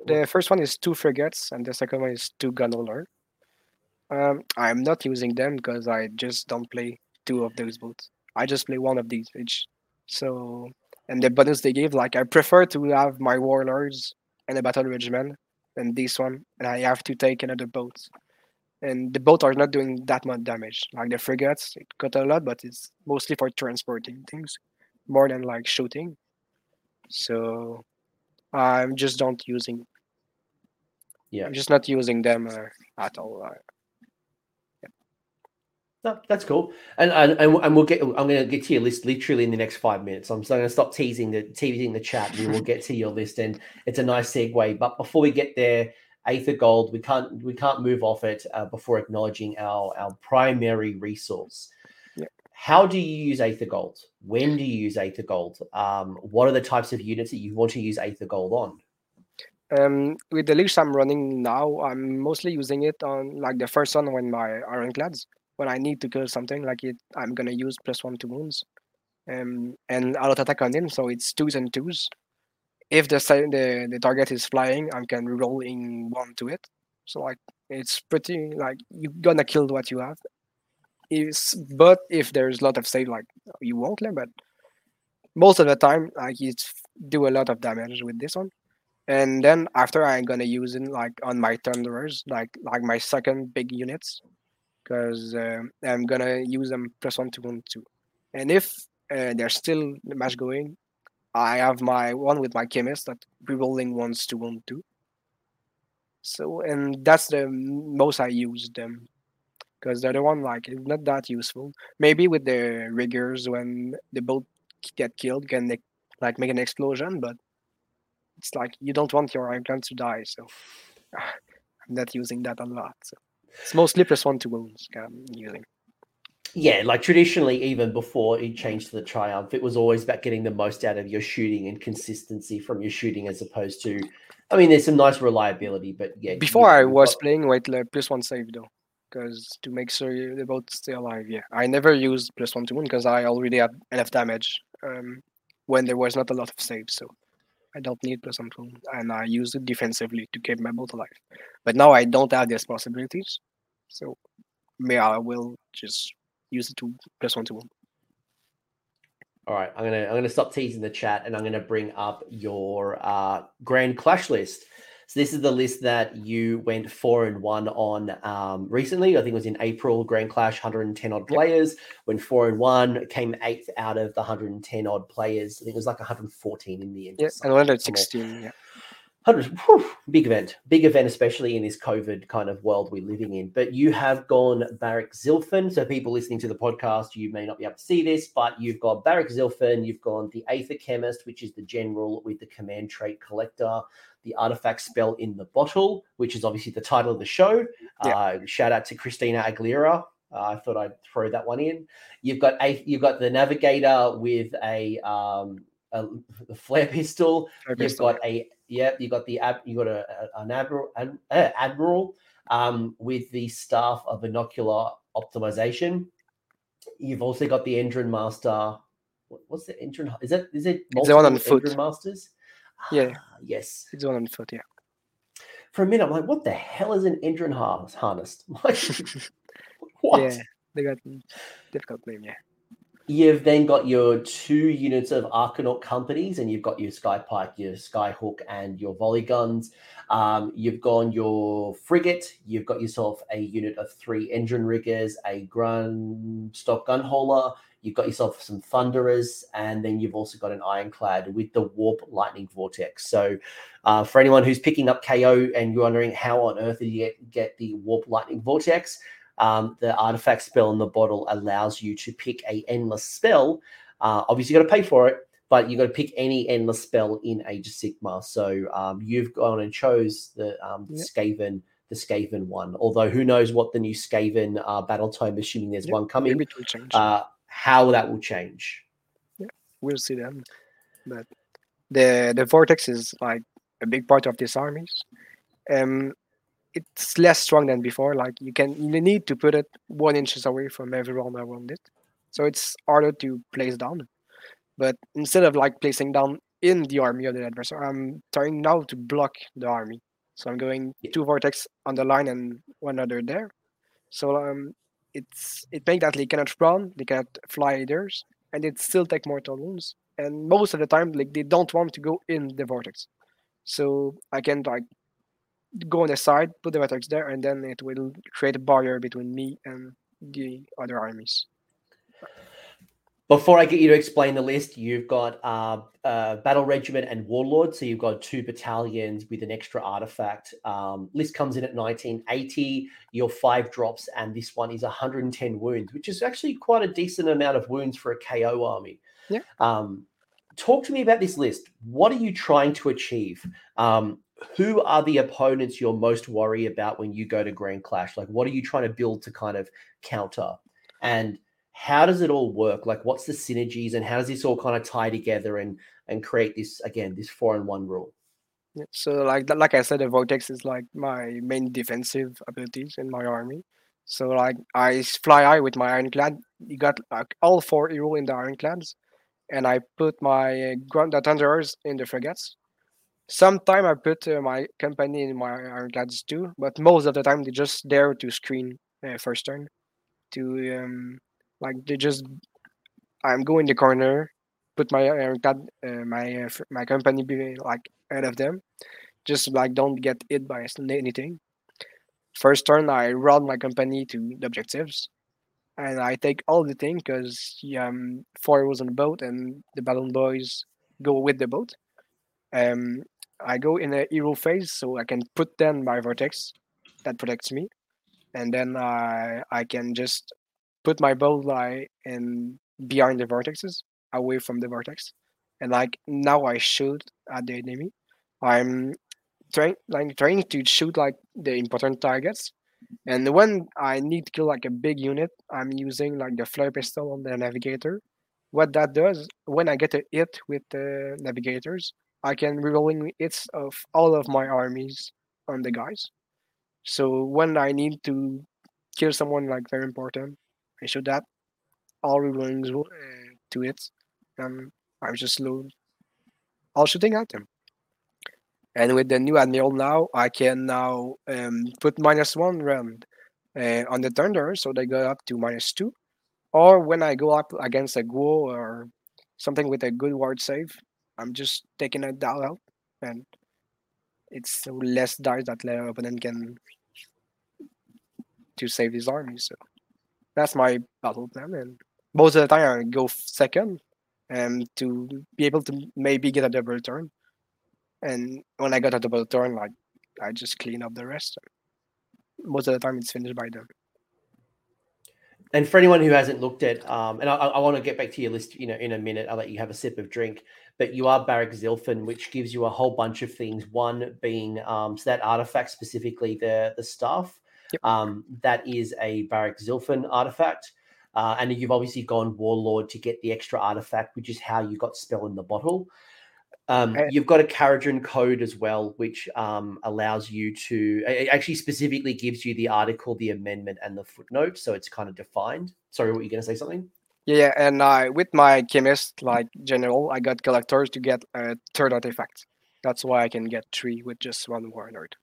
the first one is two frigates, and the second one is two Gunhauler. Um, I'm not using them because I just don't play two of those boats. I just play one of these each. So, and the bonus they give, like I prefer to have my warlords and a battle regiment than this one, and I have to take another boat. And the boats are not doing that much damage. Like the frigates, it cut a lot, but it's mostly for transporting things more than like shooting. So I'm just don't using. Yeah, I'm just not using them uh, at all. Uh, no, that's cool, and and and we'll get. I'm going to get to your list literally in the next five minutes. I'm going to stop teasing the teasing the chat. We will get to your list, and it's a nice segue. But before we get there, Aether Gold, we can't we can't move off it uh, before acknowledging our our primary resource. How do you use Aether Gold? When do you use Aether Gold? Um, what are the types of units that you want to use Aether Gold on? Um, with the leash I'm running now, I'm mostly using it on like the first one when my ironclads. When I need to kill something like it, I'm gonna use plus one to wounds, um, and All-out Attack on him. So it's twos and twos. If the the the target is flying, I can roll in one to it. So like it's pretty like you're gonna kill what you have, but if there's a lot of save like you won't but most of the time like you do a lot of damage with this one. And then after i'm gonna use it like on my thunderers like like my second big units because uh, i'm gonna use them plus one to one two. And if uh, there's still the match going i have my one with my chemist that rerolling ones to one two. So and that's the most i use them because the other one like is not that useful. Maybe with the riggers when the boat get killed can they, like make an explosion, but it's like you don't want your icon to die, so I'm not using that a lot. So it's mostly plus one to wounds I'm using. Yeah, like traditionally, even before it changed to the triumph, it was always about getting the most out of your shooting and consistency from your shooting, as opposed to. I mean, there's some nice reliability, but yeah. Before I was got... playing with like, plus one save though because to make sure the boat stay alive. Yeah, I never used plus one to one because I already had enough damage um, when there was not a lot of saves, so I don't need plus one to one, and I use it defensively to keep my boat alive. But now I don't have these possibilities, so may I will just use it to plus one to one. All right, I'm gonna I'm gonna stop teasing the chat, and I'm gonna bring up your uh, grand clash list. So this is the list that you went four and one on um, recently. I think it was in April, Grand Clash, 110 odd players. Went four and one, came eighth out of the 110 odd players. I think it was like 114 in the end. Yeah, and 116. Yeah. 100, whew, big event, big event, especially in this COVID kind of world we're living in. But you have gone Barak Zilfin. So, people listening to the podcast, you may not be able to see this, but you've got Barak Zilfin, you've gone the Aether Khemist, which is the general with the command trait collector, the artifact spell in the bottle, which is obviously the title of the show. Yeah. Uh, shout out to Christina Aguilera. Uh, I thought I'd throw that one in. You've got a you've got the navigator with a um a, a flare pistol. Flare you've pistol. got a yeah. You got the ab. You got a, a an admiral an, uh, admiral um with the staff of binocular optimization. You've also got the Endrin Master. what's the Endrin? Is that is it? Multiple the one on foot. Masters. Yeah. yes. It's one on foot, yeah. For a minute, I'm like, what the hell is an Endrin harness? Harnessed? Like, what? Yeah, they got difficult name, yeah. You've then got your two units of Arcanaut companies, and you've got your Skypike, your Skyhook, and your volley guns. Um, you've gone your frigate. You've got yourself a unit of three Endrin riggers, a Grundstok gun hauler, You've got yourself some Thunderers, and then you've also got an Ironclad with the Warp Lightning Vortex. So, uh, for anyone who's picking up KO and you're wondering how on earth did you get, get the Warp Lightning Vortex, um, the artifact spell in the bottle allows you to pick a endless spell. Uh, obviously, you've got to pay for it, but you've got to pick any endless spell in Age of Sigmar. So um, you've gone and chose the um, yep. Skaven, the Skaven one. Although who knows what the new Skaven uh, battle tome, assuming there's yep. one coming, uh, how that will change. Yeah, we'll see then. But the the vortex is like a big part of these armies. Um, it's less strong than before. Like you can you need to put it one inches away from everyone around it, so it's harder to place down. But instead of like placing down in the army of the adversary, I'm trying now to block the army. So I'm going two vortex on the line and one other there. So um, it's it makes that they cannot run, they cannot fly either, and it still take mortal wounds. And most of the time, like they don't want to go in the vortex. So I can like go on the side, put the vortex there, and then it will create a barrier between me and the other armies. Before I get you to explain the list, you've got uh, uh, Battle Regiment and Warlord. So you've got two battalions with an extra artifact. Um, list comes in at 1980. Your five drops, and this one is 110 wounds, which is actually quite a decent amount of wounds for a KO army. Yeah. Um, talk to me about this list. What are you trying to achieve? Um, who are the opponents you're most worried about when you go to Grand Clash? Like, what are you trying to build to kind of counter? And how does it all work? Like, what's the synergies and how does this all kind of tie together and and create this again this four and one rule? Yeah, so, like like I said, the Vortex is like my main defensive abilities in my army. So, like I fly high with my Ironclad. You got like all four hero in the Ironclads, and I put my Grundstok Thunderers in the frigates. Sometimes I put uh, my company in my Ironclads too, but most of the time they're just there to screen uh, first turn to um, like they just I'm going the corner, put my uh, my uh, my company be like ahead of them, just like don't get hit by anything. First turn, I run my company to the objectives, and I take all the thing because um four was on the boat and the balloon boys go with the boat. Um, I go in a hero phase, so I can put them my vortex that protects me, and then I I can just put my bullseye in behind the vortexes, away from the vortex, and like now I shoot at the enemy. I'm trying like trying to shoot like the important targets. And when I need to kill like a big unit, I'm using like the flare pistol on the navigator. What that does, when I get a hit with the navigators, I can rerolling hits of all of my armies on the guys. So when I need to kill someone like very important, I show that all rulings uh, to it, and I'm just slow, all shooting at them. And with the new admiral now, I can now um, put minus one round uh, on the thunder, so they go up to minus two. Or when I go up against a Guo or something with a good ward save, I'm just taking a down out, and it's less dice that the opponent can to save his army. So that's my battle plan. And most of the time, I go second, and to be able to maybe get a double turn. And when I got a double turn, like I just clean up the rest. Most of the time, it's finished by them. And for anyone who hasn't looked at, um, and I, I, want to get back to your list, you know, in a minute. I'll let you have a sip of drink. But you are Barak Zilfin, which gives you a whole bunch of things. One being um, so that artifact specifically, the the staff Yep. Um, that is a Barak Zilfin artifact. Uh, and you've obviously gone Warlord to get the extra artifact, which is how you got Spell in the Bottle. Um, you've got a Kharadron code as well, which um, allows you to it actually specifically gives you the article, the amendment, and the footnote. So it's kind of defined. Sorry, what you going to say something? Yeah, and uh, with my chemist, like general, I got collectors to get a third artifact. That's why I can get three with just one warlord.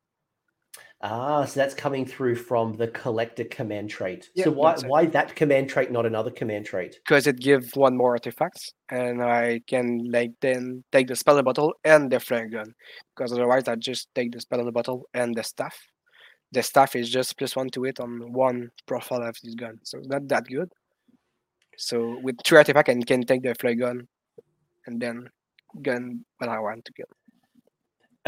Ah, so that's coming through from the collector command trait. so why why that command trait, not another command trait? Because it gives one more artifacts, and I can like then take the spell bottle and the flare gun. Because otherwise, I just take the spell bottle and the staff. The staff is just plus one to it on one profile of this gun, so not that good. So with three artifacts, I can take the flare gun, and then gun what I want to kill.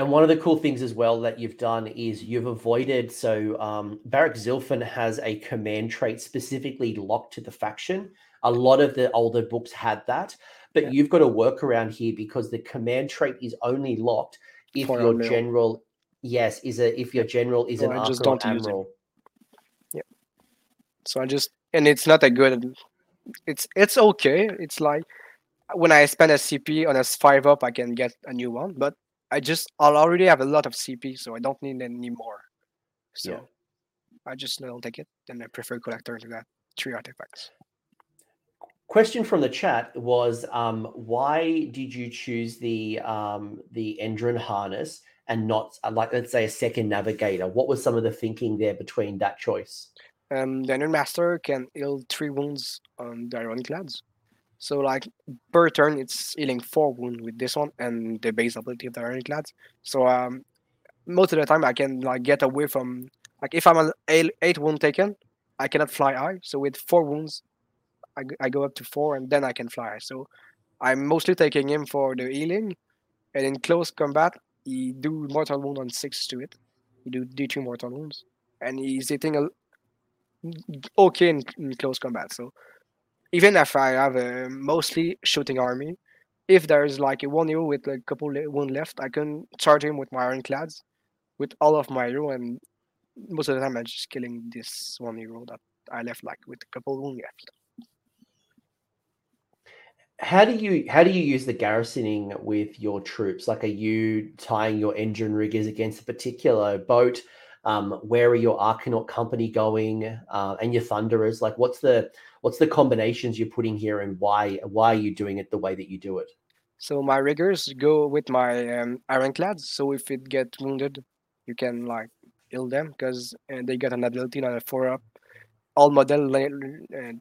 And one of the cool things as well that you've done is you've avoided. So um, Barak Zilfin has a command trait specifically locked to the faction. A lot of the older books had that, But yeah. you've got a workaround here because the command trait is only locked if For your general, yes, is a if your general is so an I just don't admiral. Yeah. So I just and it's not a good. It's it's okay. It's like when I spend a CP on a five up, I can get a new one. But I just I'll already have a lot of CP, so I don't need any more. So yeah. I just don't take it, and I prefer collector to that three artifacts. Question from the chat was, um, why did you choose the um, the Endrin harness and not uh, like let's say a second navigator? What was some of the thinking there between that choice? Um, the Endrin Master can heal three wounds on the Ironclads. So like per turn, it's healing four wounds with this one and the base ability of the Ironclads. So um, most of the time I can like get away from like if I'm an eight wound taken, I cannot fly high. So with four wounds, I, I go up to four and then I can fly. So I'm mostly taking him for the healing, and in close combat, he do mortal wound on six to it. He do D2 mortal wounds, and he's hitting a okay in, in close combat. So even if I have a mostly shooting army, if there's like a one hero with a couple wound left, I can charge him with my ironclads, with all of my hero, and most of the time I'm just killing this one hero that I left like with a couple wound left how do you how do you use the garrisoning with your troops? Like, are you tying your Endrin riggers against a particular boat? Um, where are your Arcanaut company going, uh, and your Thunderers? Like, what's the what's the combinations you're putting here, and why why are you doing it the way that you do it? So my riggers go with my um, ironclads. So if it get wounded, you can like heal them because uh, they get an ability on a four up. All model uh,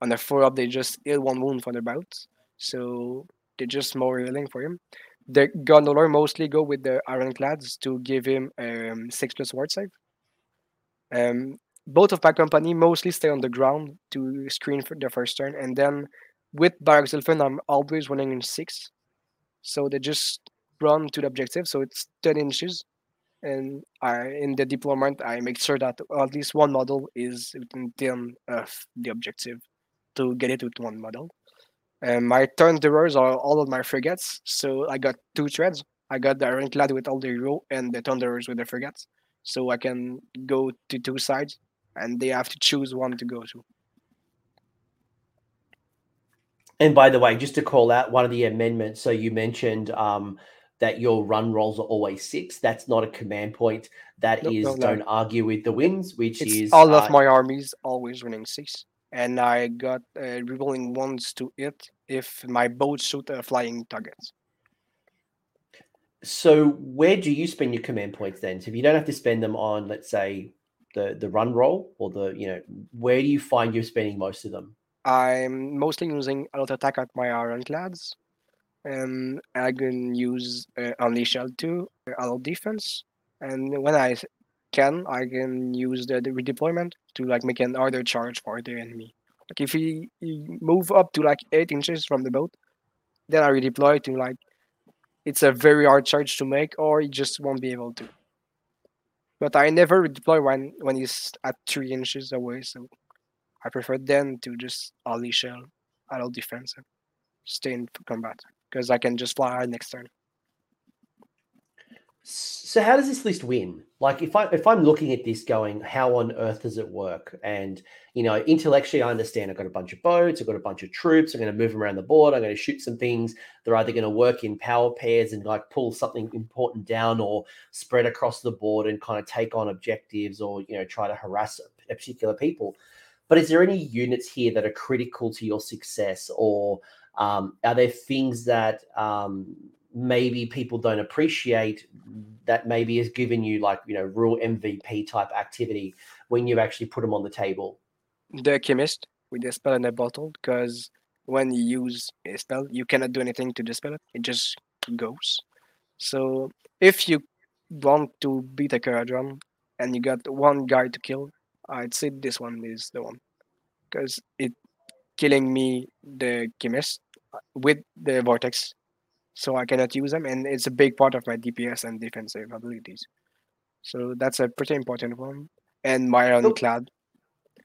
on the four up, they just heal one wound for the bout. So they're just more healing for him. The Gondoler mostly go with the Ironclads to give him um, 6 plus ward save. Um, both of my company mostly stay on the ground to screen for the first turn. And then with Barak I'm always running in 6. So they just run to the objective. So it's 10 inches. And I, in the deployment, I make sure that at least one model is within 10 of the objective to get it with one model. And my Thunderers are all of my frigates. So I got two threads. I got the Ironclad with all the hero and the Thunderers with the frigates. So I can go to two sides and they have to choose one to go to. And by the way, just to call out one of the amendments, so you mentioned um, that your run rolls are always six. That's not a command point. That nope, is no, no. don't argue with the winds, which it's is all uh, of my armies always running six and I got uh, rerolling ones to it if my boat shoot a flying target. So where do you spend your command points then? So if you don't have to spend them on, let's say, the the run roll or the you know, where do you find you're spending most of them? I'm mostly using All-out Attack at my ironclads, and I can use uh, unleash L2, uh, All-out Defense, and when I can, I can use the, the redeployment to like make an harder charge for the enemy. Like if he, he move up to like eight inches from the boat, then I redeploy to like it's a very hard charge to make, or he just won't be able to. But I never redeploy when when he's at three inches away, so I prefer then to just only shell All-out Defense and stay in combat because I can just fly next turn. So how does this list win? Like if I if I'm looking at this going, how on earth does it work? And you know, intellectually I understand I've got a bunch of boats, I've got a bunch of troops, I'm going to move them around the board, I'm going to shoot some things. They're either going to work in power pairs and like pull something important down or spread across the board and kind of take on objectives or you know try to harass a particular people. But is there any units here that are critical to your success or um, are there things that um, maybe people don't appreciate that maybe has given you like you know real MVP type activity when you actually put them on the table? The chemist with the spell in a bottle because when you use a spell, you cannot do anything to dispel it; it just goes. So if you want to beat a Kharadron and you got one guy to kill, I'd say this one is the one because it killing me the chemist with the vortex so I cannot use them, and it's a big part of my DPS and defensive abilities. So that's a pretty important one. And my ironclad. Oh.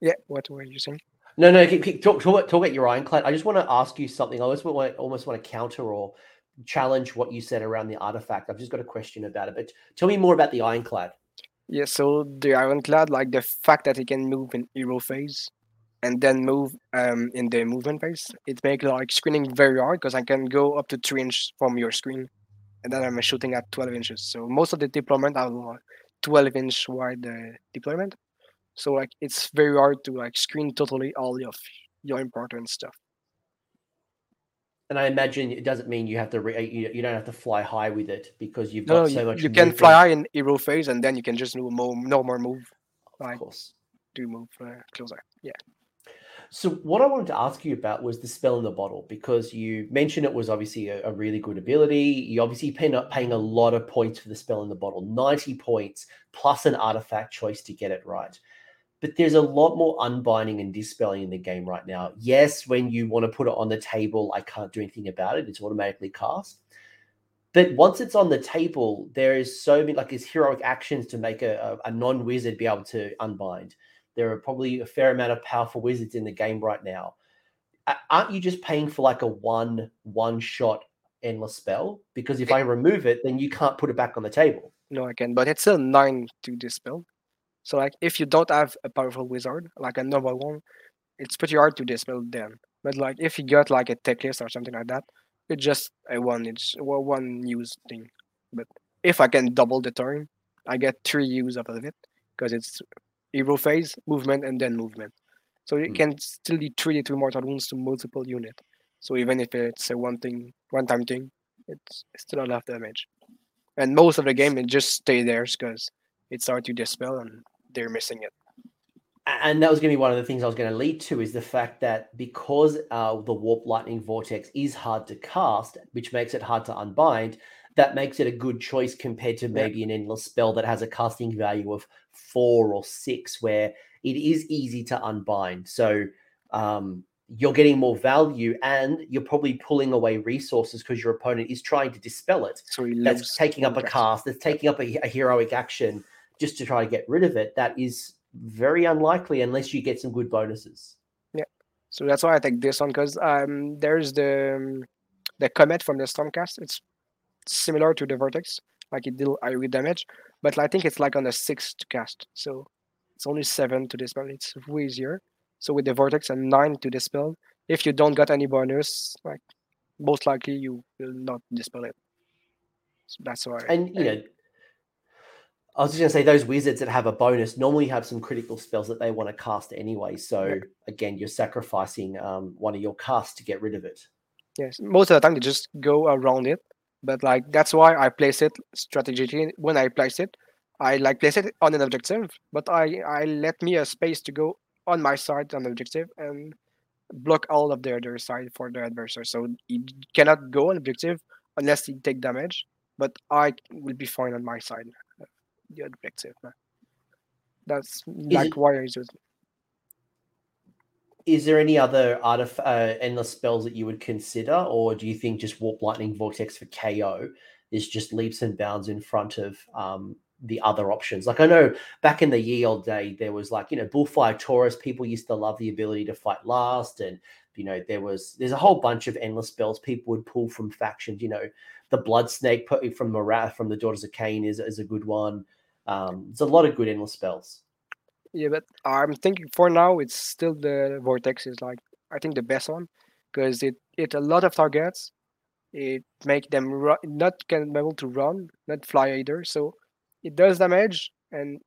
Yeah, what were you saying? No, no, talk, talk, talk about your ironclad. I just want to ask you something. I almost want, almost want to counter or challenge what you said around the artifact. I've just got a question about it, but tell me more about the ironclad. Yeah, so the ironclad, like the fact that it can move in hero phase and then move um, in the movement phase, it makes like screening very hard because I can go up to three inches from your screen, and then I'm shooting at 12 inches. So most of the deployment are 12 inch wide uh, deployment. So like it's very hard to like screen totally all of your important stuff. And I imagine it doesn't mean you have to re- you, you don't have to fly high with it because you've got no, so you, much. You can fly high in hero phase, and then you can just do more, no more move. Like, of course, do move uh, closer. Yeah. So what I wanted to ask you about was the spell in the bottle because you mentioned it was obviously a, a really good ability. You obviously paying up paying a lot of points for the spell in the bottle, ninety points plus an artifact choice to get it right but there's a lot more unbinding and dispelling in the game right now. Yes, when you want to put it on the table, I can't do anything about it. It's automatically cast. But once it's on the table, there is so many like it's heroic actions to make a, a, a non-wizard be able to unbind. There are probably a fair amount of powerful wizards in the game right now. Aren't you just paying for like a one one shot endless spell? Because if I remove it, then you can't put it back on the table. No, I can, but it's still nine to dispel. So like if you don't have a powerful wizard, like a noble one, it's pretty hard to dispel them. But like if you got like a tech list or something like that, it's just a one it's one use thing. But if I can double the turn, I get three use out of it because it's hero phase, movement, and then movement. So you mm. can still be treated to mortal wounds to multiple unit. So even if it's a one thing, one time thing, it's still a lot of damage. And most of the game it just stay there because it's hard to dispel and they're missing it. And that was going to be one of the things I was going to lead to is the fact that because uh, the warp lightning vortex is hard to cast, which makes it hard to unbind, that makes it a good choice compared to maybe yeah. an endless spell that has a casting value of four or six, where it is easy to unbind. So um, you're getting more value and you're probably pulling away resources because your opponent is trying to dispel it. So that's taking up a cast, that's taking up a, a heroic action just to try to get rid of it, that is very unlikely unless you get some good bonuses. Yeah. So that's why I take this one because um, there's the um, the comet from the Stormcast. It's similar to the Vortex, like it deal AoE damage, but I think it's like on a six to cast. So it's only seven to dispel. It's way easier. So with the Vortex and nine to dispel, if you don't got any bonus, like most likely you will not dispel it. So that's why. And you know, I was just to say those wizards that have a bonus normally have some critical spells that they want to cast anyway. So yeah. again, you're sacrificing um, one of your casts to get rid of it. Yes, most of the time they just go around it, but like that's why I place it strategically. When I place it, I like place it on an objective, but I I let me a space to go on my side on the objective and block all of the other side for the adversary. So he cannot go on objective unless he take damage, but I will be fine on my side uh, the objective. That's like it, why I use Is there any other artif- uh, endless spells that you would consider, or do you think just Warp Lightning Vortex for KO is just leaps and bounds in front of um, the other options? Like I know back in the ye old day, there was like you know Bullfire Taurus. People used to love the ability to fight last, and you know there was there's a whole bunch of endless spells people would pull from factions. You know the Blood Snake from Marath from the Daughters of Khaine is is a good one. Um, it's a lot of good endless spells. Yeah, but I'm thinking for now it's still the vortex is like I think the best one because it it a lot of targets. It make them run, not can be able to run, not fly either. So it does damage and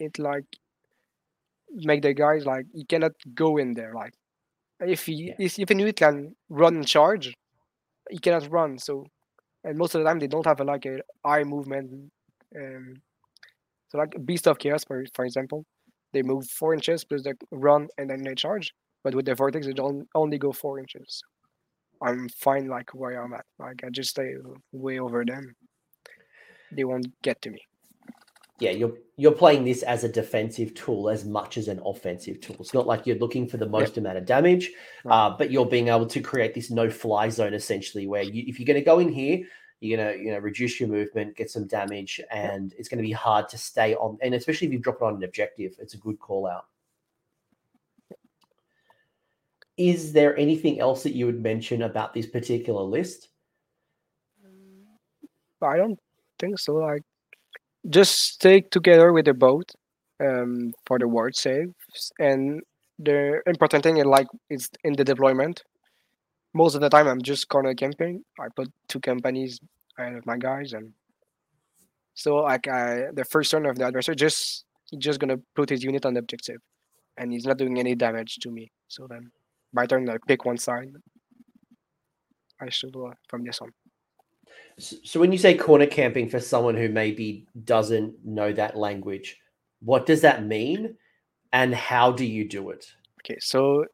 it like make the guys like he cannot go in there. Like if he yeah. if even it can run and charge, he cannot run. So and most of the time they don't have a, like a eye movement um, so like Beast of Chaos, for, for example, they move four inches plus the run and then they charge. But with the Vortex, they don't only go four inches. I'm fine like where I'm at. Like I just stay way over them. They won't get to me. Yeah, you're you're playing this as a defensive tool as much as an offensive tool. It's not like you're looking for the most amount of damage, right. uh, but you're being able to create this no fly zone essentially, where you, if you're going to go in here, you're gonna you know reduce your movement, get some damage, and it's going to be hard to stay on. And especially if you drop it on an objective, it's a good call out. is there anything else that you would mention about this particular list? I don't think so. Like, just stay together with the boat um, for the ward saves, and the important thing is like it's in the deployment. Most of the time, I'm just corner camping. I put two companies ahead of my guys, and so like I, the first turn of the adversary, just he's just gonna put his unit on the objective, and he's not doing any damage to me. So then, by turn, I pick one side. I should uh, from this one. So when you say corner camping for someone who maybe doesn't know that language, what does that mean, and how do you do it? Okay, so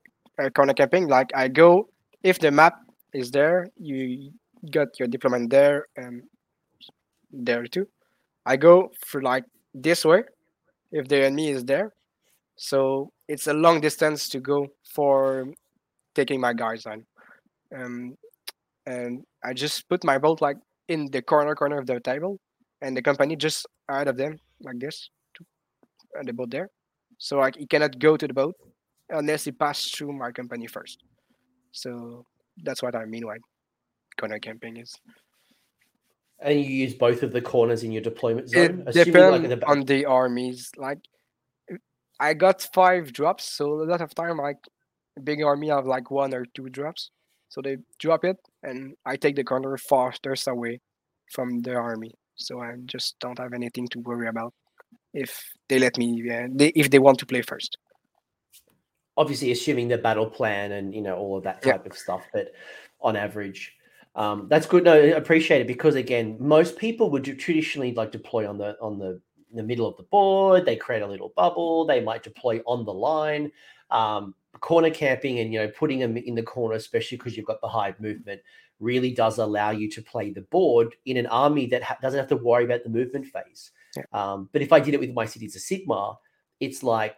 uh, corner camping, like I go if the map is there, you got your deployment there and there too. I go for like this way if the enemy is there. So it's a long distance to go for taking my guards on. Um, and I just put my boat like in the corner corner of the table, and the company just out of them like this, and the boat there. So like he cannot go to the boat unless he passed through my company first. So that's what I mean by corner camping is. And you use both of the corners in your deployment zone. It depends like the on the armies. Like I got five drops, so a lot of time like big army have like one or two drops. So they drop it, and I take the corner farthest away from the army. So I just don't have anything to worry about if they let me. Uh, they, if they want to play first obviously assuming the battle plan and you know all of that type yeah. of stuff but on average um, that's good no appreciate it because again most people would traditionally like deploy on the on the the middle of the board they create a little bubble they might deploy on the line um, corner camping and you know putting them in the corner especially because you've got the hive movement really does allow you to play the board in an army that ha- doesn't have to worry about the movement phase yeah. um, but if i did it with my cities of Sigmar it's like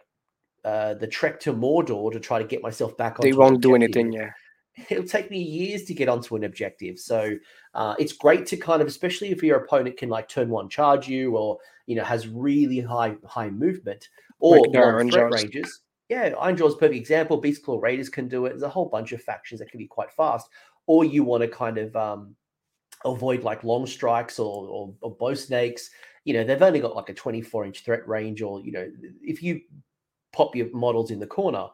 uh, the trek to Mordor to try to get myself back on. They won't do anything, yeah. It'll take me years to get onto an objective. So uh, it's great to kind of, especially if your opponent can like turn one charge you or you know has really high high movement or like long threat ranges. Yeah, Ironjawz is perfect example. Beast Claw Raiders can do it. There's a whole bunch of factions that can be quite fast. Or you want to kind of um, avoid like long strikes or, or, or bow snakes. You know, they've only got like a 24 inch threat range, or you know, if you pop your models in the corner.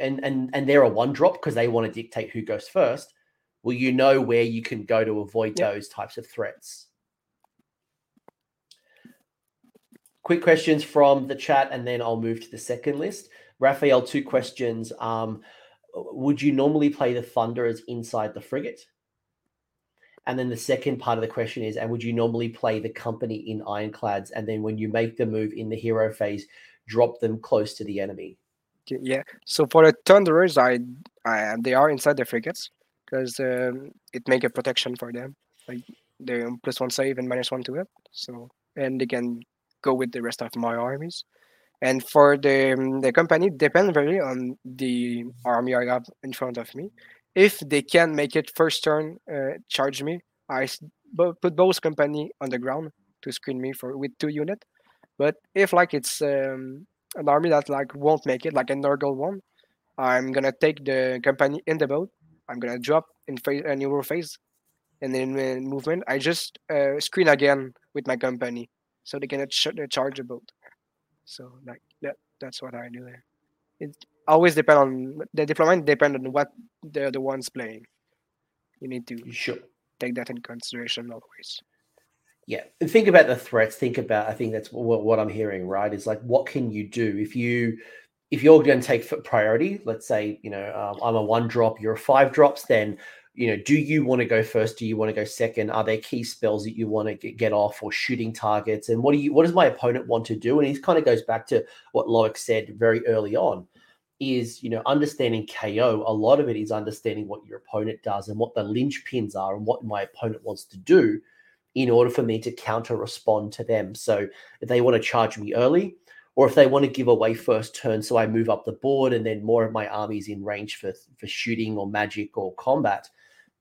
And and and they're a one drop because they want to dictate who goes first. Well you know where you can go to avoid yep. those types of threats. Quick questions from the chat and then i'll move to the second list. Raphael two questions. Um, would you normally play the thunderers inside the frigate? And then the second part of the question is and would you normally play the company in ironclads? And then when you make the move in the hero phase drop them close to the enemy. Yeah. So for the Thunderers, I, I they are inside the frigates because um, it make a protection for them. Like they plus one save and minus one to it. So and they can go with the rest of my armies. And for the um, the company, depend very on the army I have in front of me. If they can make it first turn, uh, charge me. I put both company on the ground to screen me for with two unit. But if like it's um, an army that like won't make it, like a Nurgle one, I'm gonna take the company in the boat. I'm gonna drop in phase, a neuro phase, and then in movement, I just uh, screen again with my company, so they cannot ch- charge the boat. So like that, that's what I do there. It always depend on the deployment. Depend on what the the ones playing. You need to sure. take that in consideration always yeah think about the threats think about i think that's what, what i'm hearing right is like what can you do? If you if you're going to take priority let's say you know um, i'm a one drop you're a five drops then you know do you want to go first? Do you want to go second? Are there key spells that you want to get, get off or shooting targets? And what do you what does my opponent want to do? And he kind of goes back to what loic said very early on is you know understanding ko a lot of it is understanding what your opponent does and what the linchpins are and what my opponent wants to do in order for me to counter respond to them. So if they want to charge me early, or if they want to give away first turn, so I move up the board and then more of my army's in range for for shooting or magic or combat,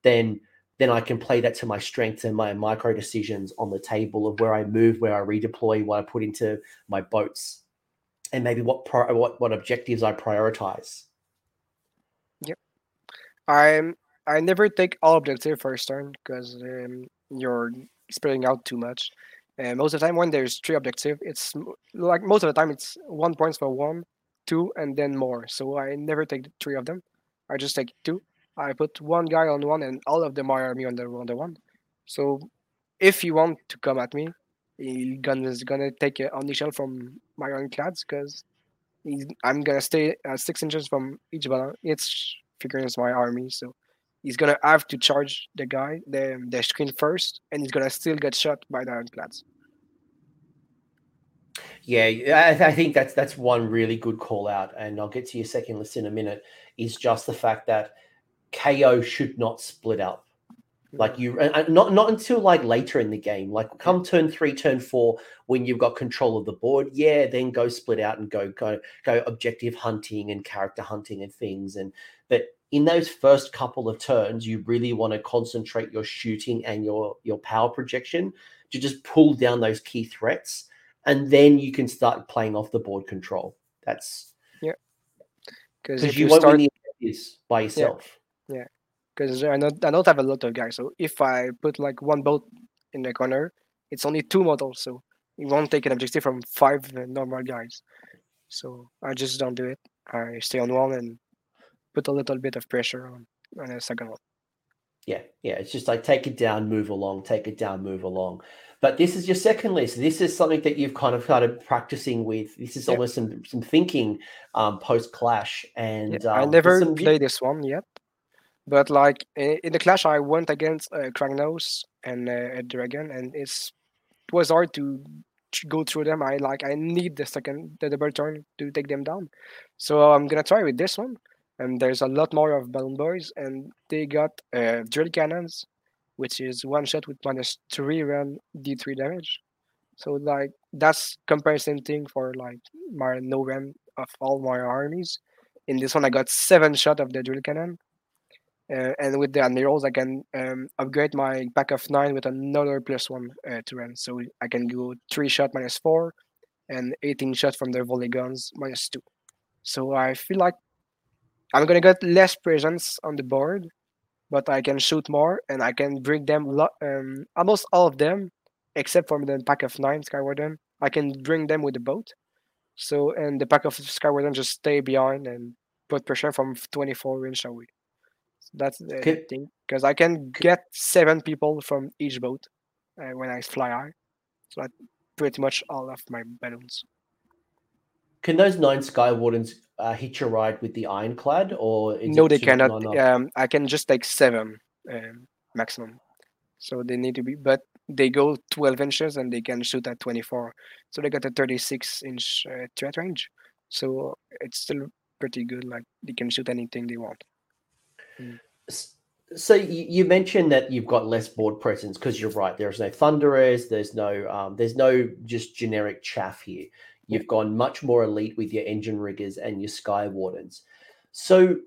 then then I can play that to my strengths and my micro decisions on the table of where I move, where I redeploy, what I put into my boats, and maybe what pro- what what objectives I prioritize. Yep. I'm I never take all objective first turn because um, you're spreading out too much. And most of the time, when there's three objective, it's like most of the time it's one points for one, two, and then more. So I never take three of them. I just take two. I put one guy on one, and all of them are me on the on the one. So if you want to come at me, he's gonna is gonna take an initial from my ironclads because I'm gonna stay uh, six inches from each balloon. It's figuring as my army, so he's gonna have to charge the guy, the the screen first, and he's gonna still get shot by the ironclads. Yeah, I, I think that's that's one really good call out, and I'll get to your second list in a minute. Is just the fact that KO should not split up. Mm. Like you, and not not until like later in the game. Like come turn three, turn four, when you've got control of the board, yeah, then go split out and go go go objective hunting and character hunting and things. And but in those first couple of turns, you really want to concentrate your shooting and your your power projection to just pull down those key threats, and then you can start playing off the board control. That's yeah, because you, you, won't start... win the by yourself. Yeah. yeah because I don't I don't have a lot of guys. So if I put like one boat in the corner, it's only two models, so it won't take an objective from five normal guys. So I just don't do it. I stay on one and put a little bit of pressure on on the second one. Yeah, yeah. It's just like take it down, move along, take it down, move along. But this is your second list. This is something that you've kind of started practicing with. This is almost some some thinking um, post clash. And yeah, um, I never some... played this one yet. But like in the clash, I went against uh, Kragnos and uh, a dragon, and it's it was hard to go through them. I like I need the second the double turn to take them down. So I'm gonna try with this one. And there's a lot more of balloon boys, and they got uh, drill cannons, which is one shot with minus three run d3 damage. So like that's comparison thing for like my no run of all my armies. In this one, I got seven shot of the drill cannon, uh, and with the admirals, I can um, upgrade my pack of nine with another plus one uh, to run. So I can go three shot minus four, and 18 shot from the volley guns minus two. So I feel like I'm gonna get less presence on the board, but I can shoot more, and I can bring them lo- um, almost all of them, except for the pack of nine Skywarden. I can bring them with the boat. So and the pack of Skywarden just stay behind and put pressure from 24 inch away. That's the can, thing because I can get seven people from each boat uh, when I fly high. So that's pretty much all of my balloons. Can those nine Sky Wardens uh, hitch a ride with the Ironclad, or no? They cannot. Um, I can just take seven um, maximum. So they need to be, but they go 12 inches and they can shoot at 24. So they got a 36 inch uh, threat range. So it's still pretty good. Like they can shoot anything they want. Mm. So you mentioned that you've got less board presence because you're right. There's no thunderers. There's no um, there's no just generic chaff here. You've gone much more elite with your Endrin riggers and your sky wardens. So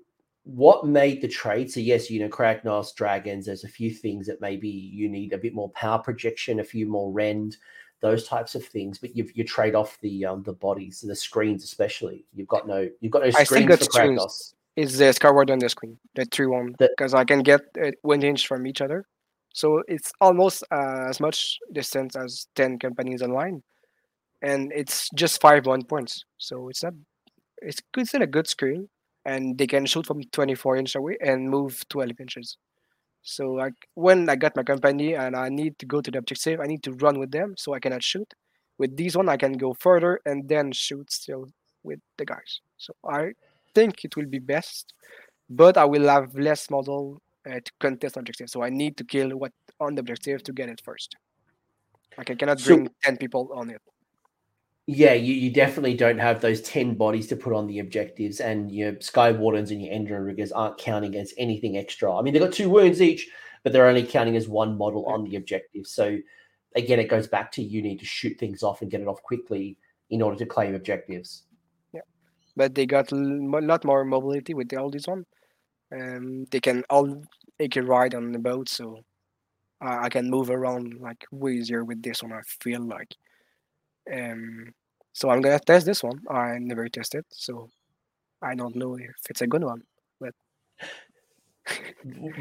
what made the trade? So yes, you know, Kragnos, dragons. There's a few things that maybe you need a bit more power projection, a few more rend, those types of things. But you you trade off the um, the bodies, the screens especially. You've got no you've got no screens for Kragnos is the Skywarden the screen, the three one, because I can get uh, one inch from each other. So it's almost uh, as much distance as ten companies online, and it's just five one points. So it's not, it's it's still a good screen, and they can shoot from twenty four inch away and move twelve inches. So like when I got my company and I need to go to the objective, I need to run with them, so I cannot shoot. With these one, I can go further and then shoot still with the guys. So I think it will be best, but I will have less model uh, to contest objective. So I need to kill what on the objective to get it first. Like I cannot bring so, ten people on it. Yeah, you, you definitely don't have those ten bodies to put on the objectives, and your Sky Wardens and your Endrin Riggers aren't counting as anything extra. I mean, they've got two wounds each, but they're only counting as one model on the objective. So again, it goes back to you need to shoot things off and get it off quickly in order to claim objectives Yeah, but they got a lot more mobility with the oldies one. Um, they can all they can ride on the boat, so I, I can move around like way easier with this one. I feel like, um, so I'm gonna test this one. I never tested, so I don't know if it's a good one, but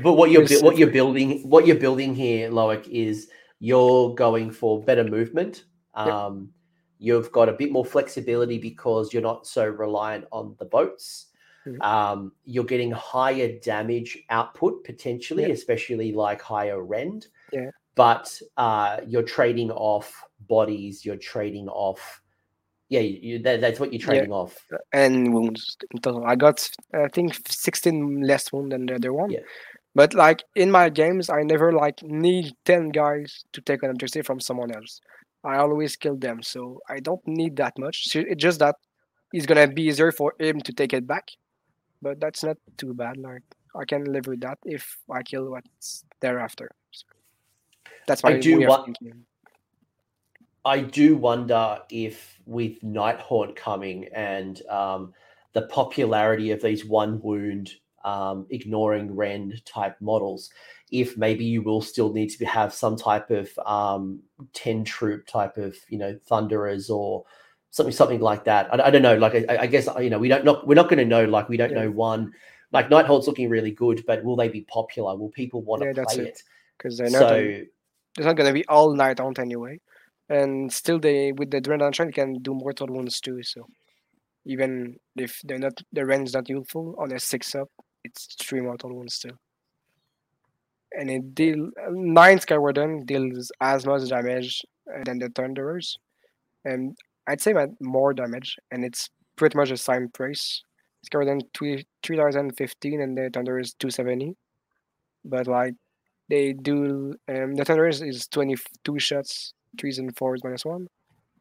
but what you're what you're building what you're building here, Loic, is you're going for better movement. Um, yep. You've got a bit more flexibility because you're not so reliant on the boats. Mm-hmm. Um, you're getting higher damage output potentially, yep. especially like higher rend. Yeah. But uh, you're trading off bodies. You're trading off yeah, you, that, that's what you're trading yeah. off. And wounds. I got, I think, 16 less wound than the other one. Yeah. But like in my games, I never like need 10 guys to take an objective from someone else. I always kill them, so I don't need that much. So It's just that it's gonna be easier for him to take it back. But that's not too bad. Like I can live with that if I kill what's thereafter. So that's my I do want. I do wonder if with Nighthaunt coming and um, the popularity of these one wound um, ignoring rend type models, if maybe you will still need to have some type of um, 10 troop type of, you know, thunderers or something, something like that. I, I don't know. Like, I, I, guess, you know, we don't, not, we're not going to know, like, we don't yeah. know one, like Nighthaunt's looking really good, but will they be popular? Will people want to yeah, play it? Because they know so, there's not going to be all Nighthaunt anyway and still they with the Dread Train can do mortal wounds too. So even if they're not the is not useful on a six up, it's three mortal wounds still. And it deal nine Skywarden deals as much damage than the Thunderers, and I'd say more damage, and it's pretty much the same price. Skywarden three three thousand fifteen, and the Thunderers two seventy, but like they do um, the Thunderers is twenty two shots threes and fours minus one,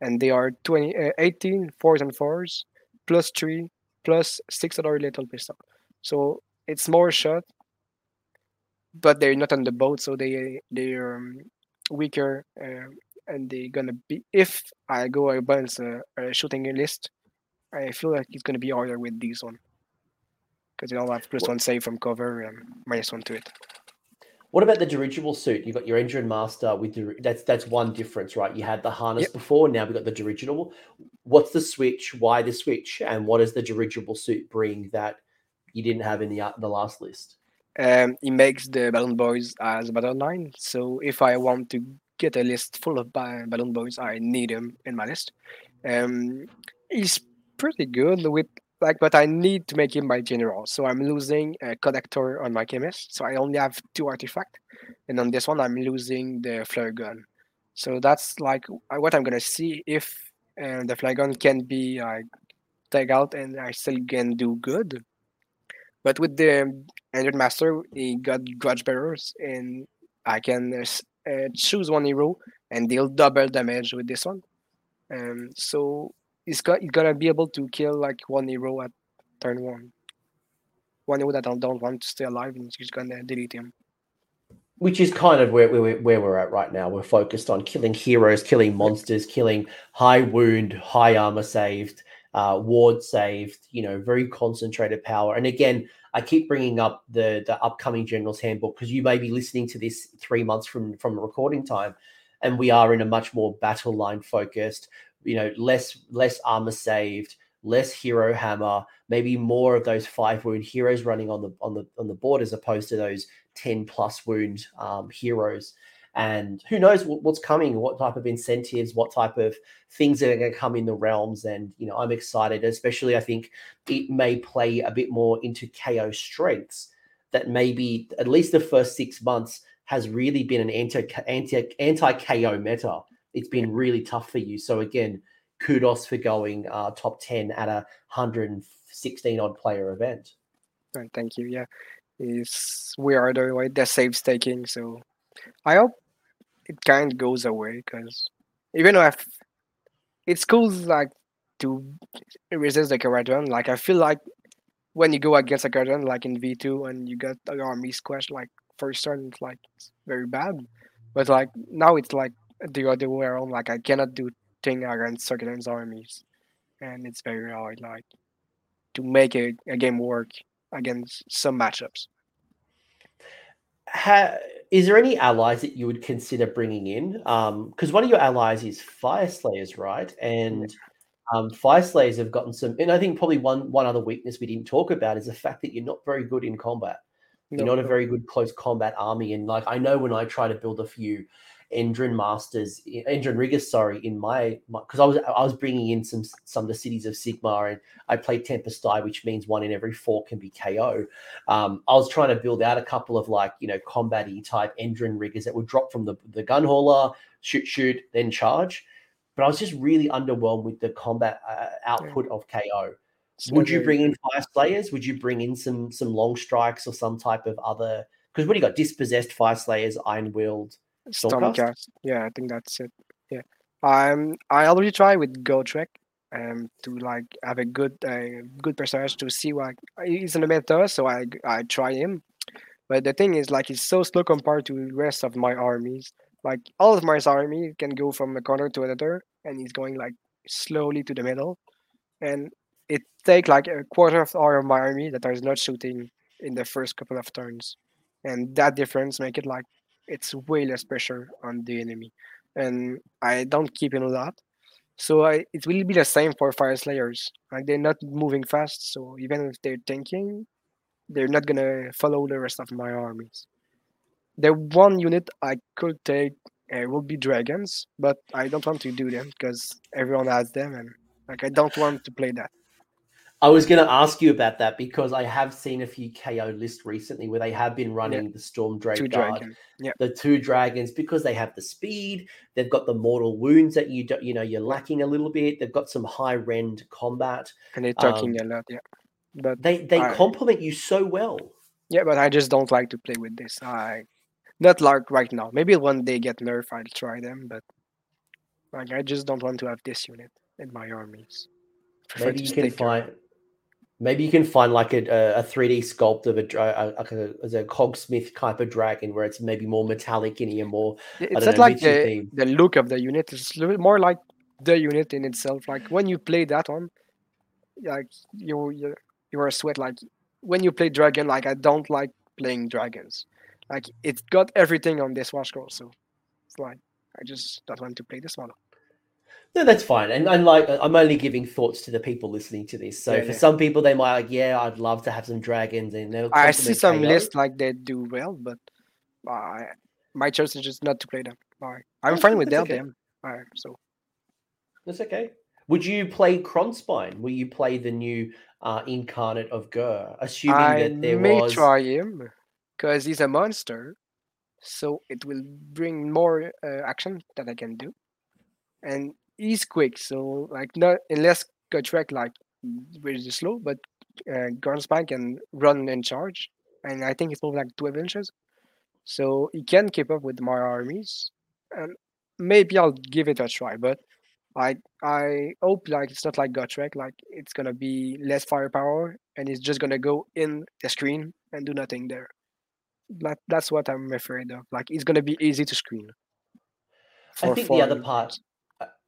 and they are 20, uh, 18 fours and fours plus three plus six other little pistol. So it's more shot, but they're not on the boat, so they they're um, weaker, uh, and they're gonna be. If I go against a, a shooting list, I feel like it's gonna be harder with this one because they all have plus one save from cover and minus one to it. What about the dirigible suit? You've got your Endrin master with the, that's that's one difference, right? You had the harness yep. before, now we've got the dirigible. What's the switch? Why the switch? And what does the dirigible suit bring that you didn't have in the uh, the last list? Um, it makes the balloon boys as a battle line. So if I want to get a list full of balloon boys, I need them in my list. Um, he's pretty good with like but i need to make him my general. So i'm losing a collector on my Khemist. So i only have two artifact. And on this one i'm losing the flare gun. So that's like uh, what i'm gonna see if uh, the flare gun can be like take out and i still can do good. But with the Endrin Master, he got grudge bearers, and I can uh, uh, choose one hero and deal double damage with this one. Um, so he's got he's gonna be able to kill like one hero at turn one. One hero that I don't want to stay alive, and he's gonna delete him. Which is kind of where, where, where we're at right now. We're focused on killing heroes, killing monsters, killing high wound, high armor saved, uh, ward saved. You know, very concentrated power. And again, I keep bringing up the the upcoming General's Handbook because you may be listening to this three months from from recording time, and we are in a much more battle line focused you know, less less armor saved, less hero hammer, maybe more of those five wound heroes running on the on the on the board as opposed to those 10 plus wound um, heroes. And who knows what's coming, what type of incentives, what type of things that are going to come in the realms. And, you know, I'm excited, especially I think it may play a bit more into KO strengths that maybe at least the first six months has really been an anti anti anti KO meta it's been really tough for you. So again, kudos for going uh, top 10 at a 116 odd player event. Thank you. Yeah, is we are the way the save staking. So I hope it kind of goes away because even though I've, it's cool like to resist the Kharadron. Like I feel like when you go against a Kharadron, like in V two, and you got the army squash like first turn, it's like it's very bad. But like now, it's like the other way around. Like I cannot do thing against Circuit's armies, and it's very hard. Like to make a, a game work against some matchups. Ha, is there any allies that you would consider bringing in? Because um, one of your allies is Fyreslayers, right? And um, Fyreslayers have gotten some, and I think probably one one other weakness we didn't talk about is the fact that you're not very good in combat. You're not a very good close combat army. And like I know when I try to build a few Endrin Masters, Endrin Riggers, sorry, in my because I was I was bringing in some some of the cities of Sigmar, and I played Tempest's Eye, which means one in every four can be KO. Um, I was trying to build out a couple of like you know combat type Endrin Riggers that would drop from the the Gunhauler, shoot, shoot, then charge. But I was just really underwhelmed with the combat uh, output yeah. of KO. Would you bring in Fyreslayers? Would you bring in some some long strikes or some type of other? Because what do you got? Dispossessed Fyreslayers, Iron Willed, Stormcast. Yeah, I think that's it. Yeah, um, I already tried with Gotrek um to like have a good uh, good personage to see what he's in the meta, so I I try him. But the thing is, like, he's so slow compared to the rest of my armies. Like all of my army can go from a corner to another, and he's going like slowly to the middle. And it take like a quarter of hour of my army that is not shooting in the first couple of turns, and that difference make it like it's way less pressure on the enemy. And I don't keep in a lot, so I, it will be the same for Fyreslayers. Like they're not moving fast, so even if they're tanking, they're not gonna follow the rest of my armies. The one unit I could take uh, will be dragons, but I don't want to do them because everyone has them, and like I don't want to play that. I was going to ask you about that because I have seen a few KO lists recently where they have been running yeah. the Storm Drake two Guard, yeah. the two dragons, because they have the speed. They've got the mortal wounds that you do, you know you're lacking a little bit. They've got some high rend combat, and they're talking um, a lot. Yeah, but they they I, complement you so well. Yeah, but I just don't like to play with this. I not like right now. Maybe when they get nerfed, I'll try them. But like I just don't want to have this unit in my armies. Maybe you can find. Maybe you can find like a, a 3D sculpt of a, a, as a cogsmith type of dragon where it's maybe more metallic in here, more. It's not know, like the, the look of the unit. It's more like the unit in itself. Like when you play that one, like you you you're a sweat. Like when you play dragon, like I don't like playing dragons. Like it's got everything on this warscroll, so it's like I just don't want to play this model. No, that's fine. And, and like I'm only giving thoughts to the people listening to this. So yeah, for yeah. some people, they might like, yeah, I'd love to have some dragons, and I see some lists like they do well, but uh, my choice is just not to play them. Right, I'm that's, fine with them. Okay. All right, so that's okay. Would you play Krondspine? Will you play the new uh, incarnate of Ghur? Assuming I that there was, I may was... try him because he's a monster, so it will bring more uh, action that I can do, and he's quick, so like not unless Gotrek like really slow, but uh, Krondspine can run and charge, and I think it's moving like 12 inches, so he can keep up with my armies, and maybe I'll give it a try. But like I hope like it's not like Gotrek, like it's gonna be less firepower, and it's just gonna go in the screen and do nothing there. That that's what I'm afraid of. Like it's gonna be easy to screen. I think the other part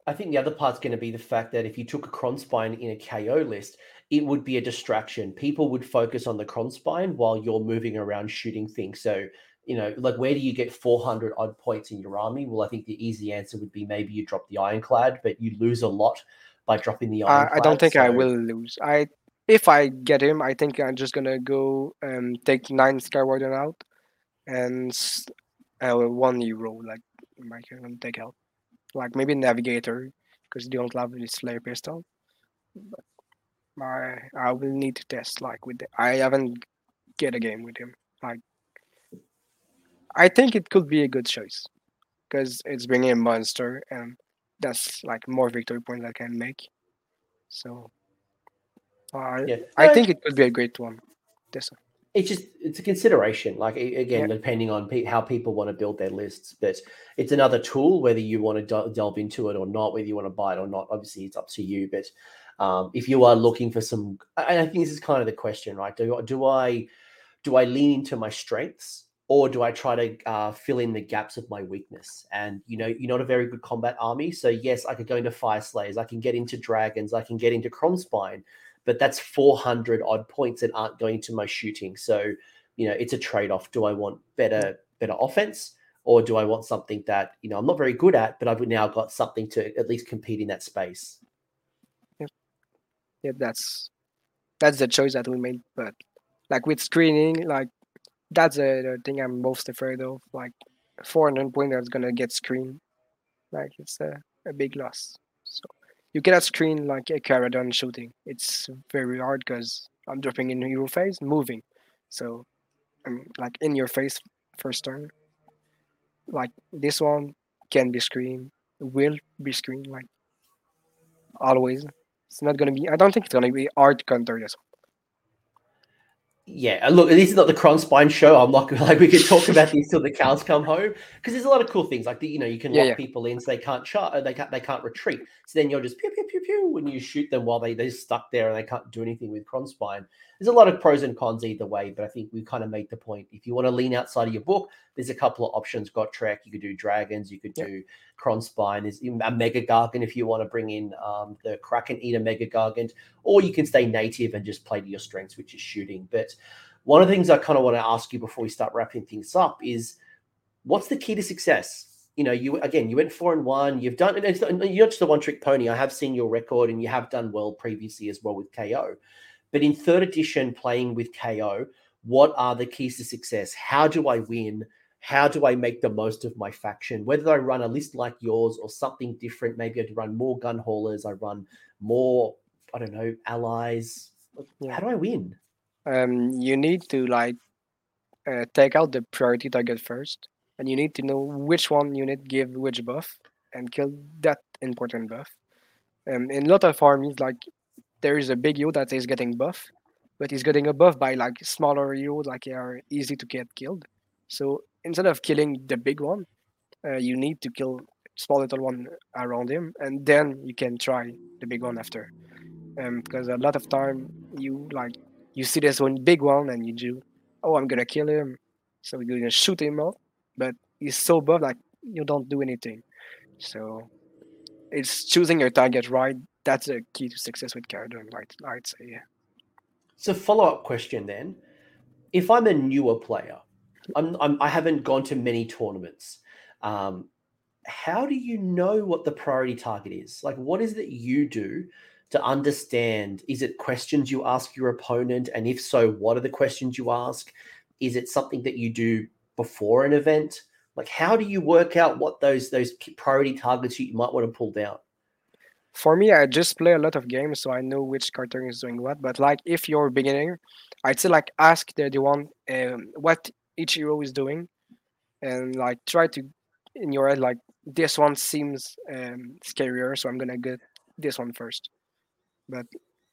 I think the other part's going to be the fact that if you took a Krondspine in a KO list, it would be a distraction. People would focus on the Krondspine while you're moving around shooting things. So, you know, like where do you get 400 odd points in your army? Well, I think the easy answer would be maybe you drop the Ironclad, but you lose a lot by dropping the Ironclad. Uh, I don't think so... I will lose. I if I get him, I think I'm just gonna go and take nine Skywarden out and uh, one hero like I can take out like maybe navigator because they don't have this flare pistol. But I I will need to test like with the, I haven't get a game with him. Like I think it could be a good choice because it's bringing a monster and that's like more victory points I can make. So uh, yeah. I think it could be a great one. This one it's just it's a consideration like again yeah. depending on pe- how people want to build their lists but it's another tool whether you want to delve into it or not whether you want to buy it or not obviously it's up to you but um, if you are looking for some and i think this is kind of the question right do, do i do i lean into my strengths or do i try to uh, fill in the gaps of my weakness and you know you're not a very good combat army so yes i could go into Fyreslayers i can get into dragons i can get into Krondspine but that's 400 odd points that aren't going to my shooting. So, you know, it's a trade off. Do I want better, mm. better offense? Or do I want something that, you know, I'm not very good at, but I've now got something to at least compete in that space? Yeah. Yeah, that's that's the choice that we made. But like with screening, like that's a, the thing I'm most afraid of. Like 400 point that's gonna get screened. Like it's a, a big loss. You cannot screen like a Kharadron shooting. It's very hard because I'm dropping in your face, moving. So I'm like in your face first turn. Like this one can be screened, will be screened, like always. It's not gonna be I don't think it's gonna be hard to counter this one yeah, look, this is not the Krondspine show. I'm not like we could talk about these till the cows come home because there's a lot of cool things like the, you know you can yeah, lock yeah. people in so they can't shut, uh, they can't they can't retreat. So then you're just pew pew pew pew when you shoot them while they they're stuck there and they can't do anything with Cronspine. There's a lot of pros and cons either way, but I think we kind of made the point. If you want to lean outside of your book, there's a couple of options. Gotrek. you could do dragons, you could yeah. do Krondspine. There's a Mega Gargant if you want to bring in um, the Kraken Eater Mega Gargant, or you can stay native and just play to your strengths, which is shooting. But one of the things I kind of want to ask you before we start wrapping things up is what's the key to success? You know, you again, you went four and one. You've done, and it's not, you're not just a one trick pony. I have seen your record, and you have done well previously as well with KO. But in third edition, playing with KO, what are the keys to success? How do I win? How do I make the most of my faction? Whether I run a list like yours or something different, maybe I run more Gunhaulers, I run more, I don't know, allies. Yeah. How do I win? um, you need to like uh, take out the priority target first, and you need to know which one unit give which buff and kill that important buff. Um, in a lot of armies, like there is a big hero that is getting buff, but he's getting a buff by like smaller heroes, like they are easy to get killed. So instead of killing the big one, uh, you need to kill small little one around him, and then you can try the big one after. Um, because a lot of time you like you see this one big one and you do, oh, I'm gonna kill him, so you're gonna shoot him up, but he's so buff like you don't do anything. So it's choosing your target right. That's a key to success with Kharadron, right? I'd say, yeah. So follow up question then: If I'm a newer player, I'm, I'm I haven't gone to many tournaments. Um, how do you know what the priority target is? Like, what is it you do to understand is it questions you ask your opponent? And if so, what are the questions you ask? Is it something that you do before an event? Like, how do you work out what those those priority targets you might want to pull down? For me, I just play a lot of games, so I know which cartoon is doing what. But like, if you're a beginner, I'd say like ask the, the one um, what each hero is doing, and like try to in your head like this one seems um, scarier, so I'm gonna get this one first. But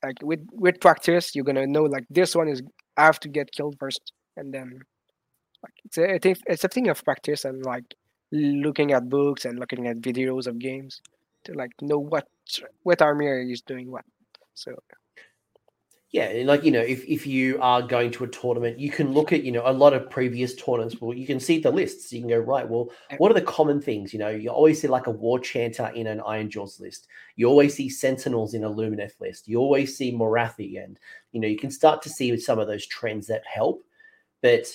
like with with practice, you're gonna know like this one is I have to get killed first, and then like it's a, it's a, it's a thing of practice and like looking at books and looking at videos of games to like know what what army is doing what. So yeah, like you know, if if you are going to a tournament, you can look at you know a lot of previous tournaments. Well, you can see the lists. You can go right. Well, what are the common things? You know, you always see like a war chanter in an Ironjawz list. You always see sentinels in a Lumineth list. You always see Morathi, and you know you can start to see some of those trends that help. But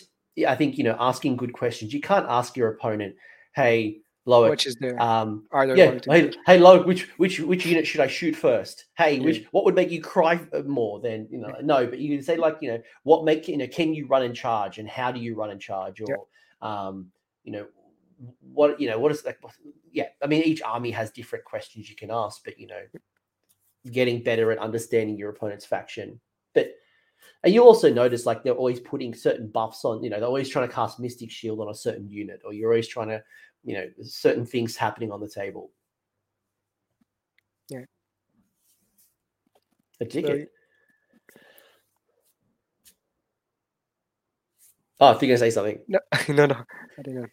I think you know asking good questions. You can't ask your opponent, "Hey, Loic. Which is there? Um, Either yeah. Hey, hey, Loic, which which which unit should I shoot first? Hey, yeah. which what would make you cry more than you know? No, but you can say like you know what make you know can you run in charge and how do you run in charge or yeah. um you know what you know what is like yeah I mean each army has different questions you can ask, but you know getting better at understanding your opponent's faction, but. And you also notice like they're always putting certain buffs on, you know, they're always trying to cast Mystic Shield on a certain unit, or you're always trying to you know certain things happening on the table. Yeah, a ticket. So, oh, I think I say something. No, no, no. I don't know.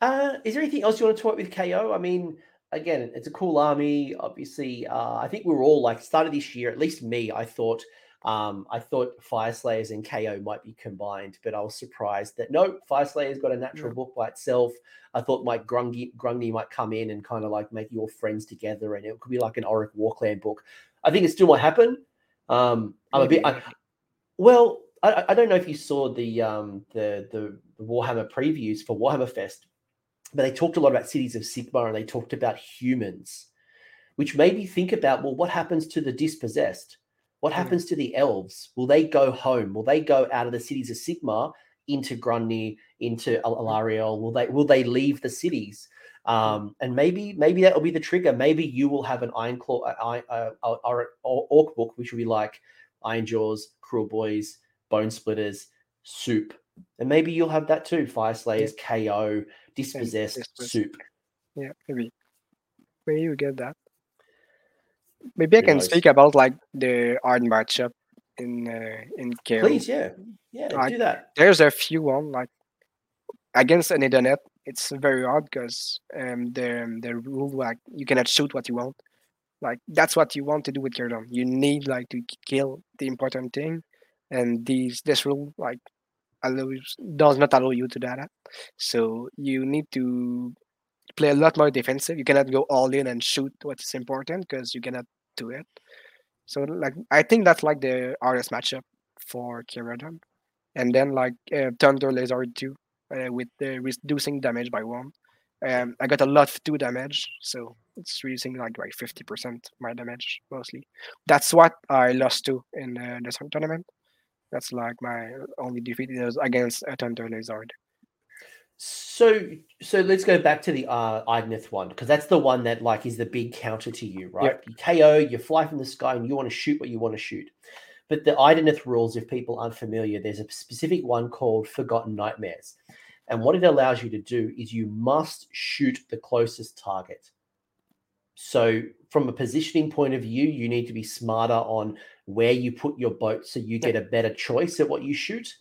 Uh, is there anything else you want to talk with KO? I mean, again, it's a cool army. Obviously, uh, I think we were all like started this year. At least me, I thought um, I thought Fyreslayers and KO might be combined, but I was surprised that no, Fyreslayer's got a natural yeah. book by itself. I thought Mike Grungni, Grungni might come in and kind of like make your friends together, and it could be like an Auric Warclan book. I think it still might happen. Um, I'm a bit. I, well, I, I, don't know if you saw the um, the the Warhammer previews for Warhammer Fest, but they talked a lot about cities of Sigmar and they talked about humans, which made me think about well, what happens to the dispossessed? What happens to the elves? Will they go home? Will they go out of the cities of Sigmar into Grungni, into Alarielle? Will they will they leave the cities? Um, and maybe maybe that will be the trigger. Maybe you will have an Iron Claw, uh, uh, uh, Orc book, which will be like Iron Jaws, Kruleboyz, Bone Splitters, Soup, and maybe you'll have that too. Fyreslayers, yeah. KO, Dispossessed, Soup. Yeah, maybe. Maybe you get that. Maybe I can speak about like the art matchup in uh, in KO. Please, yeah, yeah, like, do that. There's a few one like against an Idoneth. It's very hard because um, the the rule like you cannot shoot what you want. Like that's what you want to do with Kingdom. You need like to kill the important thing, and these this rule like allows does not allow you to do that. So you need to play a lot more defensive. You cannot go all in and shoot what's important because you cannot do it. So like I think that's like the hardest matchup for Kieran. And then like uh, Thunder Lizard 2 uh, with the reducing damage by one. Um, I got a lot of two damage, so it's reducing like like fifty percent my damage mostly. That's what I lost to in uh, the tournament. That's like my only defeat was against a Thunder Lizard. So so let's go back to the uh one because that's the one that like is the big counter to you, right? Yep. You KO, you fly from the sky, and you want to shoot what you want to shoot. But the Idoneth rules, if people aren't familiar, there's a specific one called Forgotten Nightmares. And what it allows you to do is you must shoot the closest target. So, from a positioning point of view, you need to be smarter on where you put your boat so you get a better choice at what you shoot.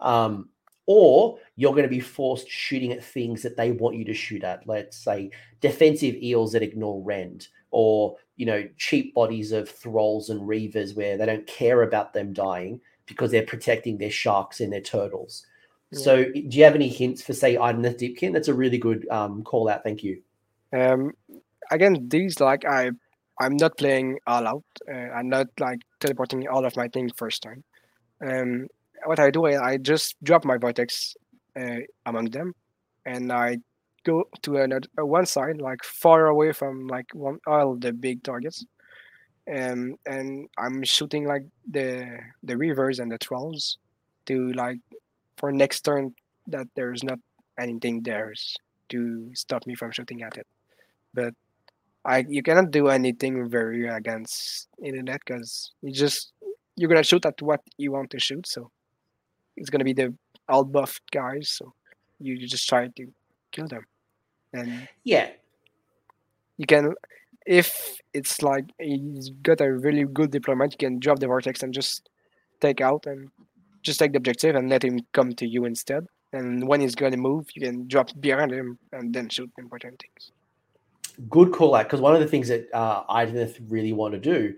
Um, or you're going to be forced shooting at things that they want you to shoot at. Let's say defensive eels that ignore rend, or you know cheap bodies of thralls and reavers where they don't care about them dying because they're protecting their sharks and their turtles. Yeah. So, do you have any hints for say Idoneth Deepkin? That's a really good um, call out. Thank you. Um, again, these like I I'm not playing all out. Uh, I'm not like teleporting all of my thing first time. Um, what I do, is I just drop my vortex uh, among them, and I go to another uh, one side, like far away from like one all the big targets, and and I'm shooting like the the reavers and the trolls to like for next turn that there's not anything there to stop me from shooting at it. But I you cannot do anything very against Idoneth because you just you're gonna shoot at what you want to shoot. So it's gonna be the all buff guys. So you, you just try to kill them, and yeah, you can. If it's like he's got a really good deployment, you can drop the vortex and just take out and just take the objective and let him come to you instead. And when he's gonna move, you can drop behind him and then shoot important things. Good call out because one of the things that uh, Idoneth really want to do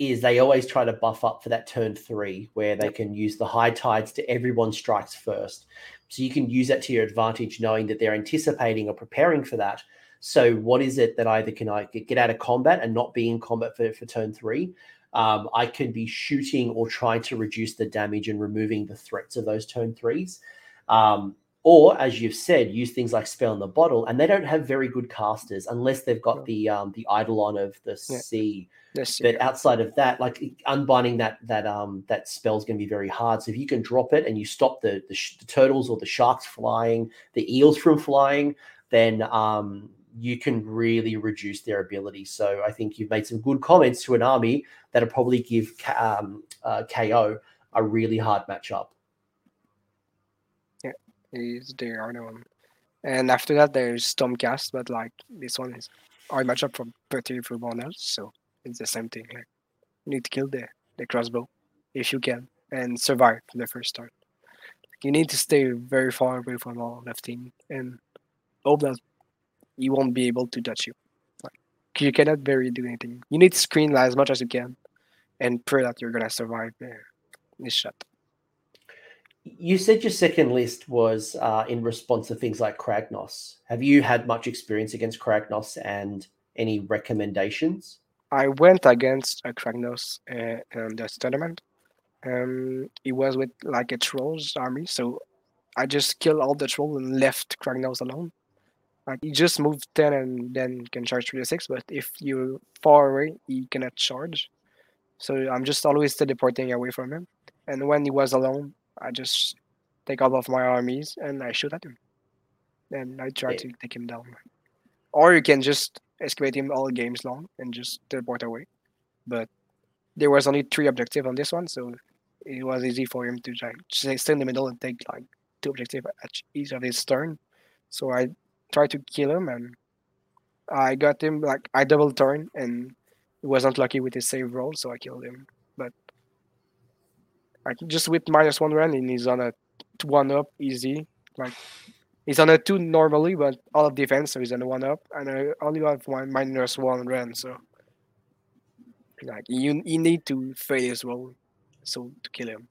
is they always try to buff up for that turn three where they can use the high tides to everyone strikes first. So you can use that to your advantage, knowing that they're anticipating or preparing for that. So what is it that either can I get out of combat and not be in combat for, for turn three? Um, I can be shooting or trying to reduce the damage and removing the threats of those turn threes. Um, or as you've said, use things like spell in the bottle, and they don't have very good casters unless they've got the um, the eidolon of the yeah. sea but outside of that, like unbinding that that um that spell is going to be very hard. So if you can drop it and you stop the, the, the turtles or the sharks flying, the eels from flying, then um you can really reduce their ability. So I think you've made some good comments to an army that'll probably give um, uh, KO a really hard matchup. He's the other one. And after that, there's Stormcast, but like this one is hard matchup for pretty for else. So it's the same thing. Like you need to kill the the crossbow if you can and survive the first turn. You need to stay very far away from all left team and hope that he won't be able to touch you. Like you cannot very do anything. You need to screen as much as you can and pray that you're gonna survive this shot. You said your second list was uh, in response to things like Kragnos. Have you had much experience against Kragnos and any recommendations? I went against a Kragnos uh, in this tournament. Um, it was with like a trolls army, so I just killed all the trolls and left Kragnos alone. Like he just moved ten and then can charge three to six, but if you're far away, he cannot charge. So I'm just always teleporting away from him. And when he was alone, I just take off of my armies, and I shoot at him. And I try yeah. to take him down. Or you can just excavate him all games long and just teleport away. But there was only three objectives on this one, so it was easy for him to like, stay in the middle and take like two objectives at each of his turn. So I tried to kill him, and I got him like I double turn, and he wasn't lucky with his save roll, so I killed him. I just with minus one run, and he's on a one up easy. Like he's on a two normally, but all of defense, so he's on a one up, and I only have one minus one run, so like you you need to fail his roll, so to kill him.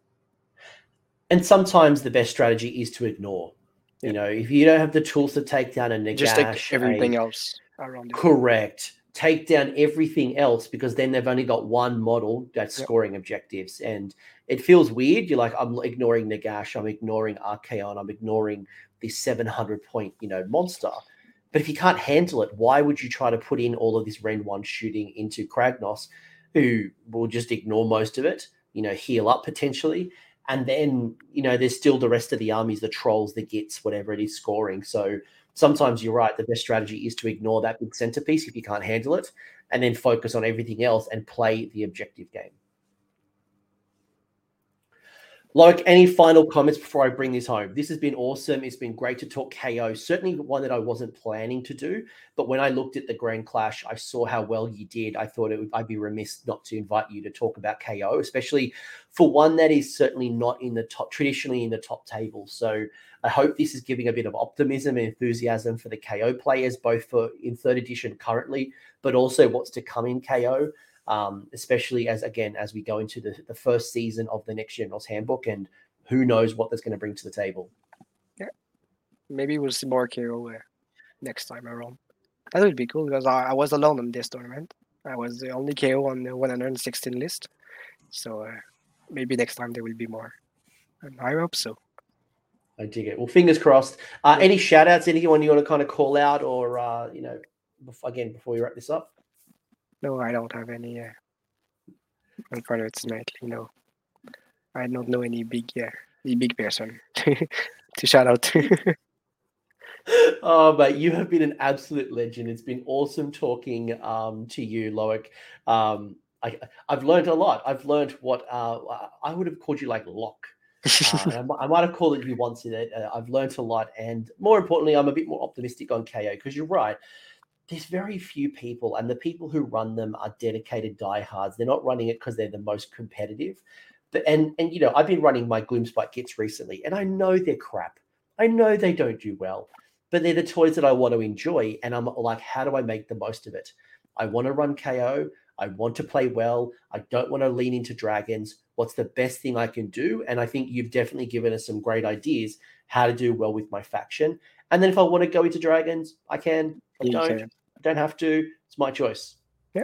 And sometimes the best strategy is to ignore. You know, if you don't have the tools to take down a Nagash, just take everything a, else around. It. Correct. Take down everything else because then they've only got one model that's yep. scoring objectives, and it feels weird. You're like, I'm ignoring Nagash, I'm ignoring Archaon, I'm ignoring this 700 point, you know, monster. But if you can't handle it, why would you try to put in all of this Ren one shooting into Kragnos, who will just ignore most of it? You know, heal up potentially, and then you know there's still the rest of the armies the trolls the gits whatever it is scoring so sometimes you're right the best strategy is to ignore that big centerpiece if you can't handle it and then focus on everything else and play the objective game like any final comments before I bring this home? This has been awesome. It's been great to talk KO. Certainly one that I wasn't planning to do, but when I looked at the Grand Clash, I saw how well you did. I thought would, I'd be remiss not to invite you to talk about KO, especially for one that is certainly not in the top, traditionally in the top table. So I hope this is giving a bit of optimism and enthusiasm for the KO players, both for in third edition currently, but also what's to come in KO um, especially as again as we go into the, the first season of the next General's Handbook, and who knows what that's going to bring to the table. Yeah, maybe we'll see more KO next time around. That would be cool because I, I, was alone in this tournament. I was the only KO on the 116 list, so uh, maybe next time there will be more. And I hope so. I dig it. Well, fingers crossed. Uh, yeah. Any shout outs, anyone you want to kind of call out or, uh, you know, again, before we wrap this up? No, I don't have any. Uh, unfortunately, no. I don't know any big, yeah, any big person to shout out to. oh, but you have been an absolute legend. It's been awesome talking um, to you, Loic. Um, I, have learned a lot. I've learned what uh, I would have called you like Lock. Uh, I, might have called it you once in it. Uh, I've learned a lot, and more importantly, I'm a bit more optimistic on KO because you're right there's very few people, and the people who run them are dedicated diehards. They're not running it because they're the most competitive. But and and you know, I've been running my Gloomspite Gitz recently, and I know they're crap. I know they don't do well, but they're the toys that I want to enjoy. And I'm like, how do I make the most of it? I want to run KO. I want to play well. I don't want to lean into dragons. What's the best thing I can do? And I think you've definitely given us some great ideas how to do well with my faction. And then if I want to go into dragons, I can. I don't. I don't have to. It's my choice. Yeah.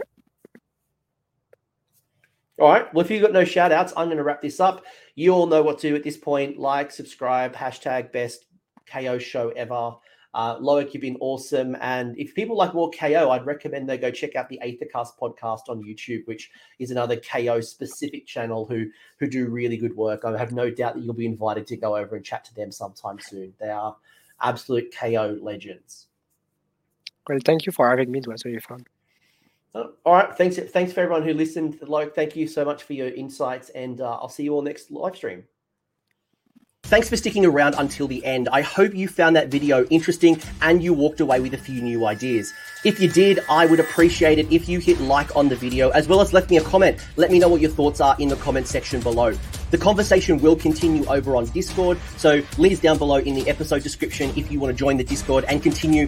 All right. Well, if you've got no shout outs, I'm going to wrap this up. You all know what to do at this point. Like, subscribe, hashtag best KO show ever. Uh, Loic, you've been awesome. And if people like more KO, I'd recommend they go check out the Aethercast podcast on YouTube, which is another KO specific channel who who do really good work. I have no doubt that you'll be invited to go over and chat to them sometime soon. They are absolute KO legends. Well, thank you for having me. It was really fun. all right. Thanks. Thanks for everyone who listened. Like, thank you so much for your insights, and uh, I'll see you all next live stream. Thanks for sticking around until the end. I hope you found that video interesting and you walked away with a few new ideas. If you did, I would appreciate it if you hit like on the video as well as left me a comment. Let me know what your thoughts are in the comment section below. The conversation will continue over on Discord, so links down below in the episode description if you want to join the Discord and continue